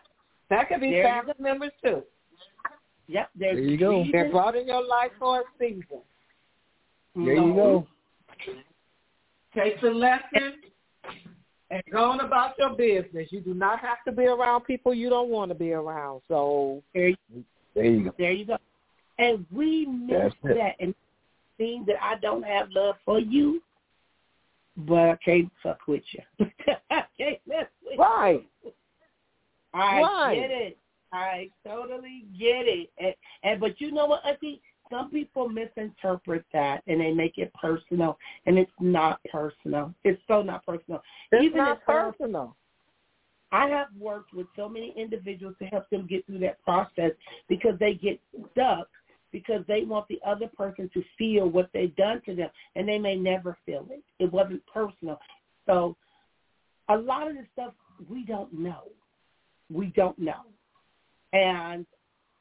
Speaker 4: That could be
Speaker 2: There you
Speaker 4: family members too.
Speaker 2: yep. There's
Speaker 5: There you go.
Speaker 2: reasons-
Speaker 4: They're brought in your life for a season.
Speaker 5: There you go.
Speaker 4: Take the lesson and go on about your business. You do not have to be around people you don't want to be around. So
Speaker 2: There,
Speaker 5: There you go.
Speaker 2: there you go. And we miss that and mean that I don't have love for you, but I can't fuck with you. I can't mess with
Speaker 4: right,
Speaker 2: you. I
Speaker 4: Right.
Speaker 2: get it. I totally get it. And, and but you know what, Auntie? Some people misinterpret that and they make it personal, and it's not personal. It's so not personal.
Speaker 4: it's
Speaker 2: Even
Speaker 4: not personal.
Speaker 2: I have worked with so many individuals to help them get through that process because they get stuck because they want the other person to feel what they've done to them, and they may never feel it. It wasn't personal. So a lot of the stuff we don't know. We don't know. And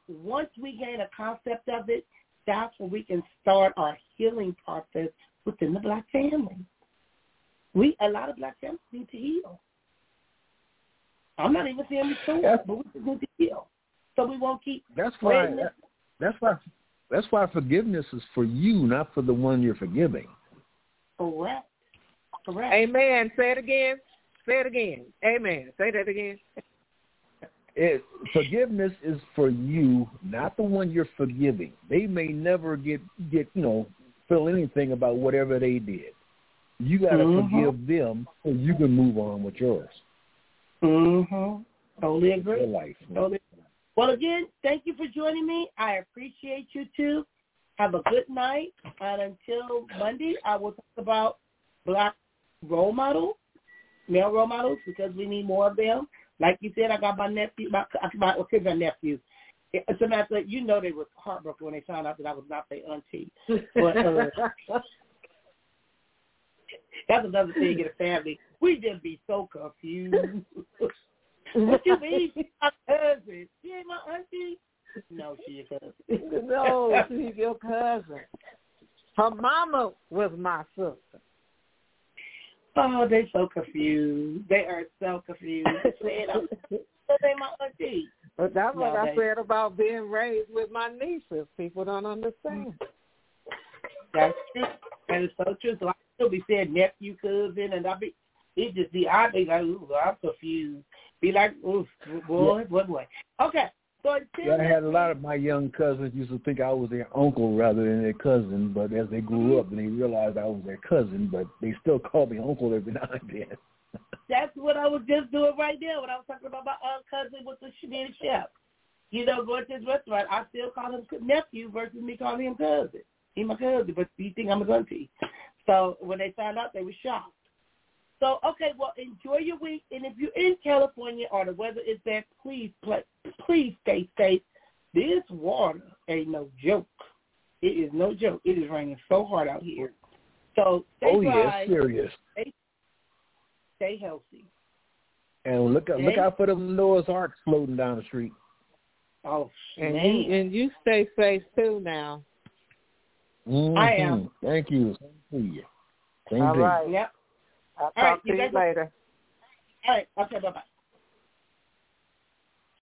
Speaker 2: once we gain a concept of it, that's where we can start our healing process within the black family. We a lot of black families need to heal. I'm not even saying we can't,
Speaker 5: That's-
Speaker 2: but we just need to heal. So we won't keep
Speaker 5: That's why.
Speaker 2: spreading it.
Speaker 5: That's why. That's why forgiveness is for you, not for the one you're forgiving.
Speaker 2: Correct. Correct.
Speaker 4: Amen. Say it again. Say it again. Amen. Say that again.
Speaker 5: It, forgiveness is for you, not the one you're forgiving. They may never get get you know feel anything about whatever they did. You got to
Speaker 2: Mhm.
Speaker 5: forgive them so you can move on with yours,
Speaker 2: Mm-hmm. Totally
Speaker 5: your
Speaker 2: agree.
Speaker 5: life.
Speaker 2: Totally. Well, again, thank you for joining me. I appreciate you too. Have a good night. And until Monday, I will talk about black role models, male role models, because we need more of them. Like you said, I got my nephew, my, my, okay, my nephew. As a matter of you know they were heartbroken when they found out that I was not their auntie. But, uh, That's another thing in the family. We just be so confused. what you mean? She's my cousin. She ain't my auntie. No, she your cousin.
Speaker 4: no, she's your cousin. Her mama was my sister.
Speaker 2: Oh, they so confused. They are so confused. They don't- oh, they my auntie.
Speaker 4: But that's what
Speaker 2: No,
Speaker 4: I
Speaker 2: they-
Speaker 4: said about being raised with my nieces. People don't understand.
Speaker 2: That's true. That is so true. So I still be saying nephew, cousin, and I be it just be I be like, ooh, I'm confused. Be like, ooh, boy, what boy. Okay. Until
Speaker 5: Yeah, I had a lot of my young cousins used to think I was their uncle rather than their cousin, but as they grew up and they realized I was their cousin, but they still called me uncle every now and then.
Speaker 2: That's what I was just doing right there when I was talking about my uh, cousin with the being a chef. You know, going to his restaurant, I still call him nephew versus me calling him cousin. He my cousin, but you think I'm his auntie. So when they found out, they were shocked. So okay, well, enjoy your week, and if you're in California or the weather is bad, please please stay safe. This water ain't no joke. It is no joke. It is raining so hard out here. So stay
Speaker 5: oh yeah,
Speaker 2: dry,
Speaker 5: it's serious.
Speaker 2: stay healthy.
Speaker 5: And look out, look out for them Noah's Ark floating down the street.
Speaker 2: Oh
Speaker 4: And
Speaker 2: man.
Speaker 4: you and you stay safe too now. Mm-hmm.
Speaker 2: I am.
Speaker 5: Thank you. Same to you. Same
Speaker 4: All
Speaker 5: you.
Speaker 4: right.
Speaker 2: Yep.
Speaker 4: I'll
Speaker 2: right,
Speaker 4: talk
Speaker 2: you
Speaker 4: to you
Speaker 2: guys-
Speaker 4: later.
Speaker 2: All right. Okay. Bye bye.